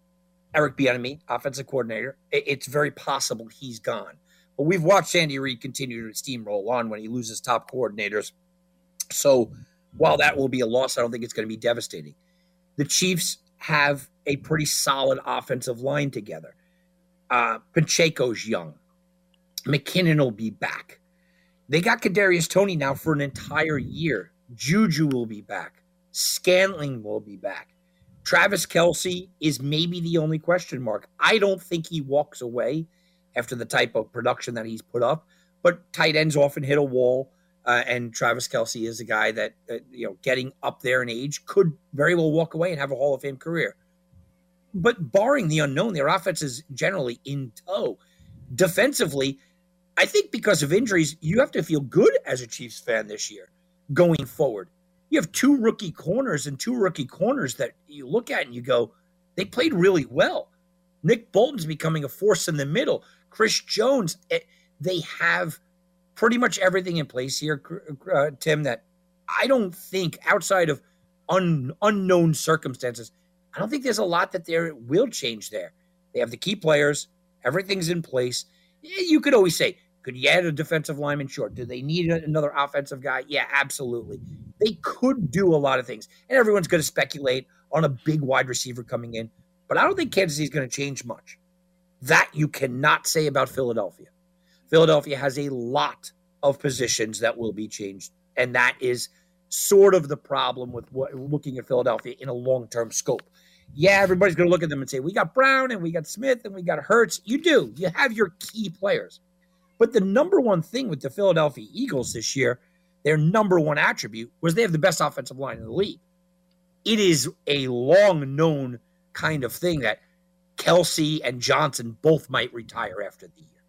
Eric Bieniemy, offensive coordinator. It's very possible he's gone. But we've watched Andy Reid continue to steamroll on when he loses top coordinators. So while that will be a loss, I don't think it's going to be devastating. The Chiefs have a pretty solid offensive line together. Uh, Pacheco's young. McKinnon will be back. They got Kadarius Toney now for an entire year. Juju will be back. Scantling will be back. Travis Kelce is maybe the only question mark. I don't think he walks away after the type of production that he's put up, but tight ends often hit a wall. Uh, and Travis Kelce is a guy that, that, you know, getting up there in age could very well walk away and have a Hall of Fame career. But barring the unknown, their offense is generally in tow. Defensively, I think because of injuries, you have to feel good as a Chiefs fan this year going forward. You have two rookie corners and two rookie corners that you look at and you go, they played really well. Nick Bolton's becoming a force in the middle. Chris Jones, eh, they have pretty much everything in place here, uh, Tim, that I don't think outside of un, unknown circumstances, I don't think there's a lot that there will change there. They have the key players, everything's in place. You could always say, could you add a defensive lineman? Sure. Do they need another offensive guy? Yeah, absolutely. They could do a lot of things. And everyone's going to speculate on a big wide receiver coming in. But I don't think Kansas City is going to change much. That you cannot say about Philadelphia. Philadelphia has a lot of positions that will be changed. And that is sort of the problem with what, looking at Philadelphia in a long term scope. Yeah, everybody's going to look at them and say, we got Brown and we got Smith and we got Hurts. You do. You have your key players. But the number one thing with the Philadelphia Eagles this year, their number one attribute was they have the best offensive line in the league. It is a long known kind of thing that Kelce and Johnson both might retire after the year.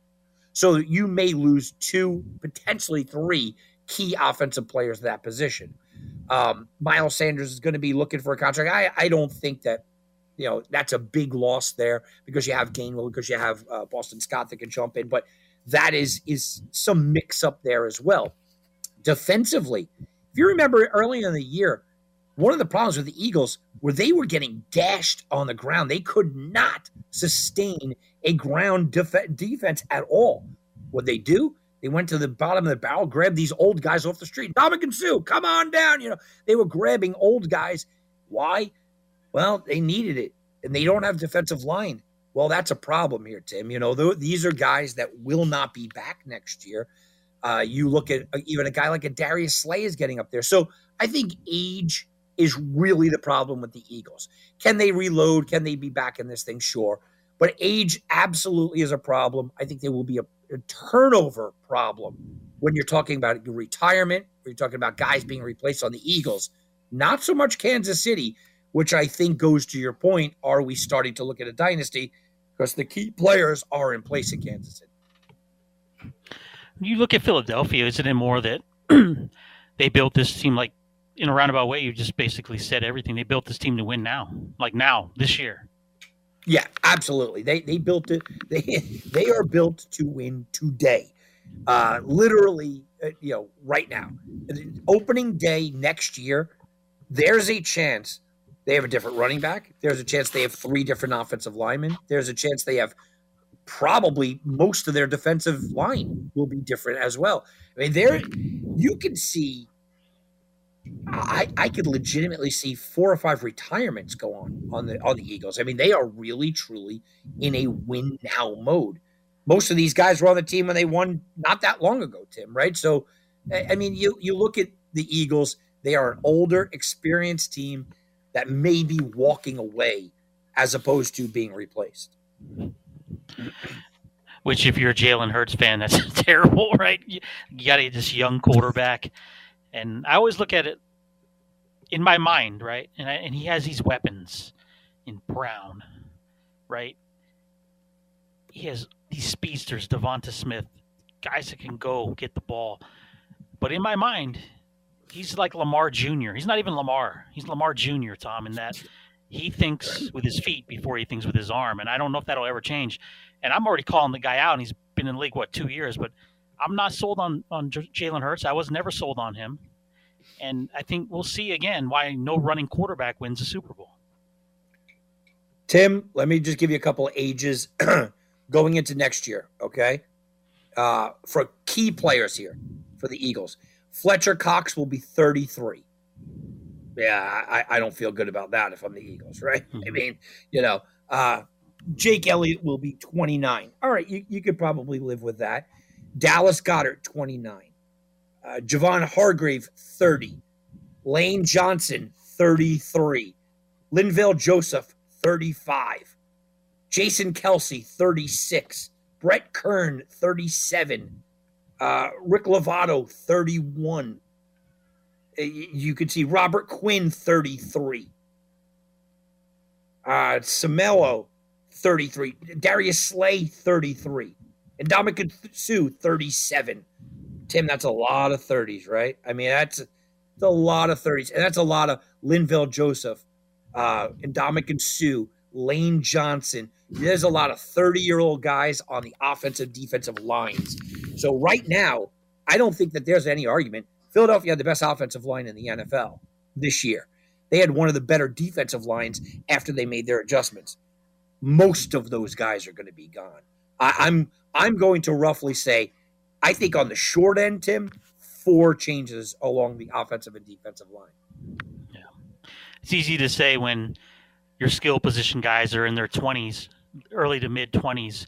So you may lose two, potentially three key offensive players to that position. Um, Miles Sanders is going to be looking for a contract. I, I don't think that, you know, that's a big loss there because you have Gainwell, because you have uh, Boston Scott that can jump in. But that is is some mix up there as well. Defensively, if you remember early in the year, one of the problems with the Eagles where they were getting dashed on the ground. They could not sustain a ground def- defense at all. What they do? They went to the bottom of the barrel, grabbed these old guys off the street. Ndamukong Suh, come on down. You know, they were grabbing old guys. Why? Well, they needed it, and they don't have defensive line. Well, that's a problem here, Tim. You know, th- these are guys that will not be back next year. Uh, you look at uh, even a guy like a Darius Slay is getting up there. So I think age is really the problem with the Eagles. Can they reload? Can they be back in this thing? Sure. But age absolutely is a problem. I think there will be a, a turnover problem when you're talking about retirement, when you're talking about guys being replaced on the Eagles. Not so much Kansas City, which I think goes to your point. Are we starting to look at a dynasty? Because the key players are in place in Kansas City. You look at Philadelphia, isn't it more that <clears throat> they built this team like in a roundabout way, you just basically said everything. They built this team to win now, like now, this year. Yeah, absolutely. They they built it. They <laughs> they are built to win today, uh, literally. Uh, you know, right now, opening day next year. There's a chance they have a different running back. There's a chance they have three different offensive linemen. There's a chance they have probably most of their defensive line will be different as well. I mean, there you can see I, I could legitimately see four or five retirements go on on the on the Eagles. I mean, they are really truly in a win now mode. Most of these guys were on the team when they won not that long ago, Tim. Right? So, I mean, you you look at the Eagles; they are an older, experienced team that may be walking away as opposed to being replaced. Which, if you're a Jalen Hurts fan, that's <laughs> terrible, right? You, you got this young quarterback and I always look at it in my mind, right? And I, and he has these weapons in Brown, right? He has these speedsters, DeVonta Smith, guys that can go get the ball. But in my mind, he's like Lamar Jr. He's not even Lamar. He's Lamar Jr. Tom, in that he thinks with his feet before he thinks with his arm, and I don't know if that'll ever change. And I'm already calling the guy out, and he's been in the league what two years, but I'm not sold on on Jalen Hurts. I was never sold on him, and I think we'll see again why no running quarterback wins a Super Bowl. Tim, let me just give you a couple of ages <clears throat> going into next year. Okay, uh, for key players here for the Eagles, Fletcher Cox will be 33. Yeah, I, I don't feel good about that if I'm the Eagles, right? <laughs> Mm-hmm. I mean, you know, uh, Jake Elliott will be 29. All right, you, you could probably live with that. Dallas Goedert, 29. Uh, Javon Hargrave, 30. Lane Johnson, 33. Linval Joseph, 35. Jason Kelce, 36. Brett Kern, 37. Uh, Rick Lovato, 31. Uh, You could see Robert Quinn, 33. Uh, Seumalo, 33. Darius Slay, 33. And Dominic Suh, 37. Tim, that's a lot of 30s, right? I mean, that's, that's a lot of 30s. And that's a lot of Linval Joseph, uh, and Dominic Suh, Lane Johnson. There's a lot of 30 year old guys on the offensive defensive lines. So right now, I don't think that there's any argument. Philadelphia had the best offensive line in the NFL this year. They had one of the better defensive lines after they made their adjustments. Most of those guys are going to be gone. I, I'm I'm going to roughly say, I think on the short end, Tim, four changes along the offensive and defensive line. Yeah, it's easy to say when your skill position guys are in their 20s, early to mid 20s.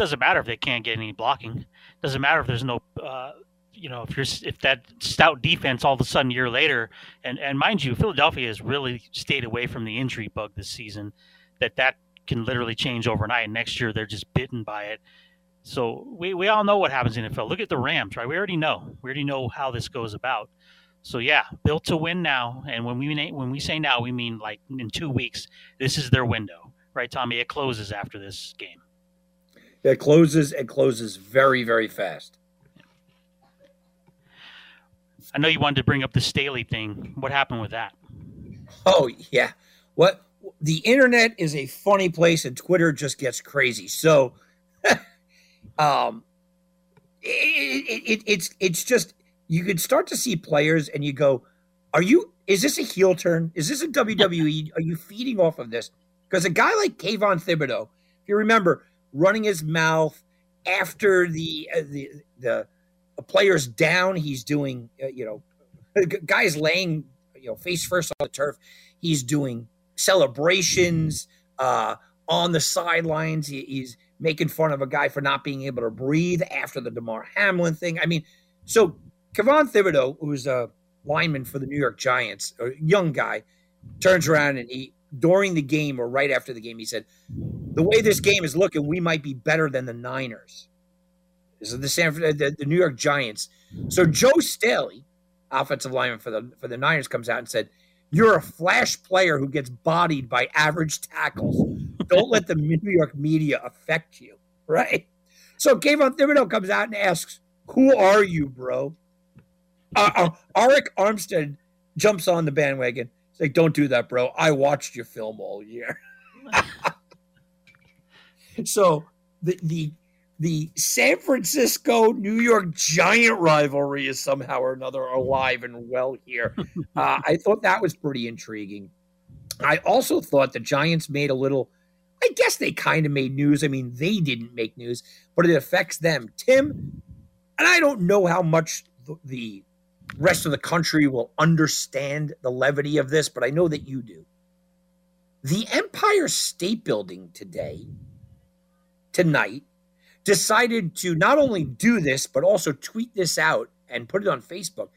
Doesn't matter if they can't get any blocking. Doesn't matter if there's no, uh, you know, if you're if that stout defense all of a sudden year later, and and mind you, Philadelphia has really stayed away from the injury bug this season. That that can literally change overnight. Next year they're just bitten by it. So we, we all know what happens in NFL. Look at the Rams, right? We already know. We already know how this goes about. So yeah, built to win now. And when we when we say now, we mean like in two weeks. This is their window, right, Tommy? It closes after this game. It closes. It closes very very fast. I know you wanted to bring up the Staley thing. What happened with that? Oh yeah. What the internet is a funny place and Twitter just gets crazy. So <laughs> um it, it, it, it's it's just you could start to see players and you go, Are you is this a heel turn? Is this a WWE? Are you feeding off of this? Because a guy like Kayvon Thibodeaux, if you remember, running his mouth after the uh, the the player's down, he's doing uh, you know, guys laying you know face first on the turf. He's doing celebrations uh, on the sidelines. He, he's making fun of a guy for not being able to breathe after the Damar Hamlin thing. I mean, so Kayvon Thibodeaux, who's a lineman for the New York Giants, a young guy, turns around and he during the game or right after the game, he said, "The way this game is looking, we might be better than the Niners." This is the San the, the New York Giants. So Joe Staley, offensive lineman for the for the Niners, comes out and said, "You're a flash player who gets bodied by average tackles. Don't let the New York media affect you." <laughs> Right. So Kayvon Thibodeaux comes out and asks, "Who are you, bro?" Uh, uh, Arik Armstead jumps on the bandwagon. He's like, "Don't do that, bro. I watched your film all year." <laughs> so the the the San Francisco New York Giant rivalry is somehow or another alive and well here. <laughs> Uh, I thought that was pretty intriguing. I also thought the Giants made a little. I guess they kind of made news. I mean, they didn't make news, but it affects them. Tim, and I don't know how much the, the rest of the country will understand the levity of this, but I know that you do. The Empire State Building today, tonight, decided to not only do this, but also tweet this out and put it on Facebook.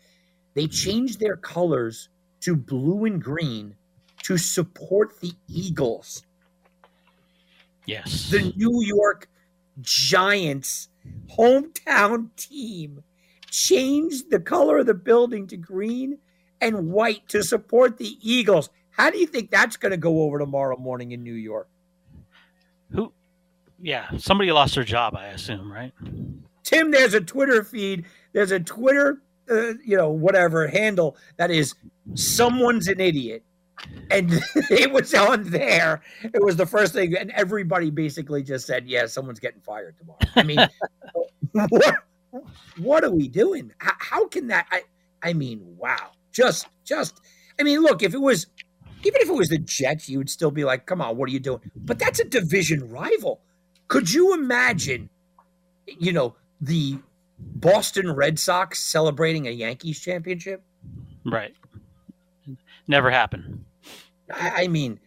They changed their colors to blue and green to support the Eagles, Yes. the New York Giants hometown team. Changed the color of the building to green and white to support the Eagles. How do you think that's going to go over tomorrow morning in New York? Who? Yeah, somebody lost their job, I assume, right? Tim, there's a Twitter feed. There's a Twitter, uh, you know, whatever handle that is someone's an idiot. And <laughs> it was on there. It was the first thing. And everybody basically just said, yeah, someone's getting fired tomorrow. I mean, <laughs> what, what are we doing? How, how can that? I, I mean, wow. Just, just, I mean, look, if it was, even if it was the Jets, you would still be like, come on, what are you doing? But that's a division rival. Could you imagine, you know, the Boston Red Sox celebrating a Yankees championship? Right. Never happened. I, I mean,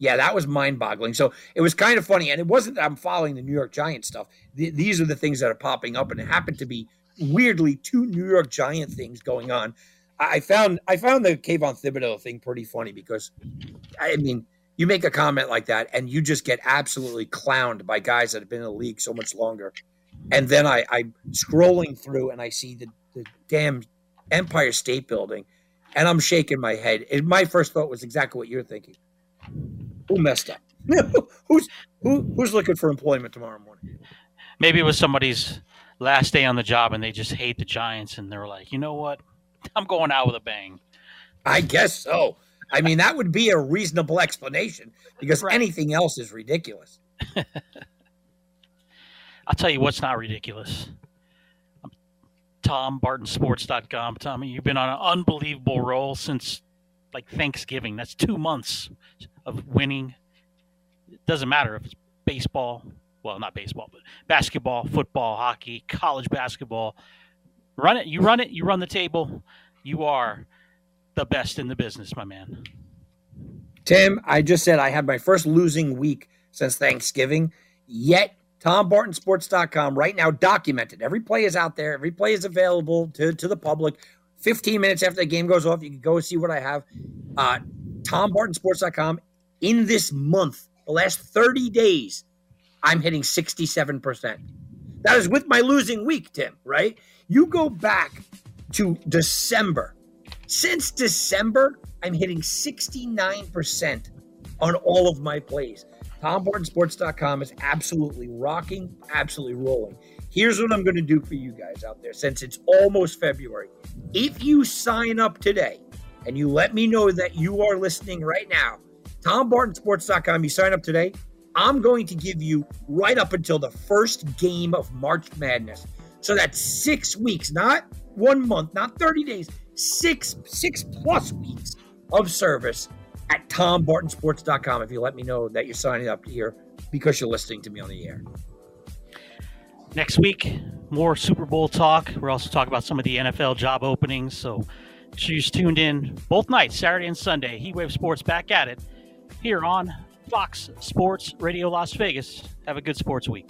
yeah, that was mind boggling. So it was kind of funny. And it wasn't that I'm following the New York Giants stuff. Th- these are the things that are popping up. And it happened to be weirdly two New York Giant things going on. I found I found the Kayvon Thibodeaux thing pretty funny because I mean, you make a comment like that and you just get absolutely clowned by guys that have been in the league so much longer. And then I, I'm scrolling through and I see the, the damn Empire State Building, and I'm shaking my head. My first thought was exactly what you're thinking. Who messed up? who's who, who's looking for employment tomorrow morning? Maybe it was somebody's last day on the job and they just hate the Giants and they're like, you know what? I'm going out with a bang. I guess so. I mean, that would be a reasonable explanation because right. anything else is ridiculous. <laughs> I'll tell you what's not ridiculous. TomBartonSports.com. Tommy, you've been on an unbelievable roll since like Thanksgiving. That's two months of winning. It doesn't matter if it's baseball, well, not baseball, but basketball, football, hockey, college basketball. Run it. You run it. You run the table. You are the best in the business, my man. Tim, I just said I had my first losing week since Thanksgiving. Yet, TomBartonSports.com right now documented. Every play is out there. Every play is available to, to the public. 15 minutes after the game goes off, you can go see what I have. Uh, TomBartonSports.com. In this month, the last 30 days, I'm hitting 67%. That is with my losing week, Tim, right? You go back to December. Since December, I'm hitting 69% on all of my plays. TomBartonSports.com is absolutely rocking, absolutely rolling. Here's what I'm going to do for you guys out there since it's almost February. If you sign up today and you let me know that you are listening right now, TomBartonSports.com, you sign up today, I'm going to give you right up until the first game of March Madness. So that's six weeks, not one month, not 30 days, six, six plus weeks of service at tombartonsports.com if you let me know that you're signing up here because you're listening to me on the air. Next week, more Super Bowl talk. We're also talking about some of the NFL job openings. So she's tuned in both nights, Saturday and Sunday. Heatwave Sports back at it here on Fox Sports Radio Las Vegas. Have a good sports week.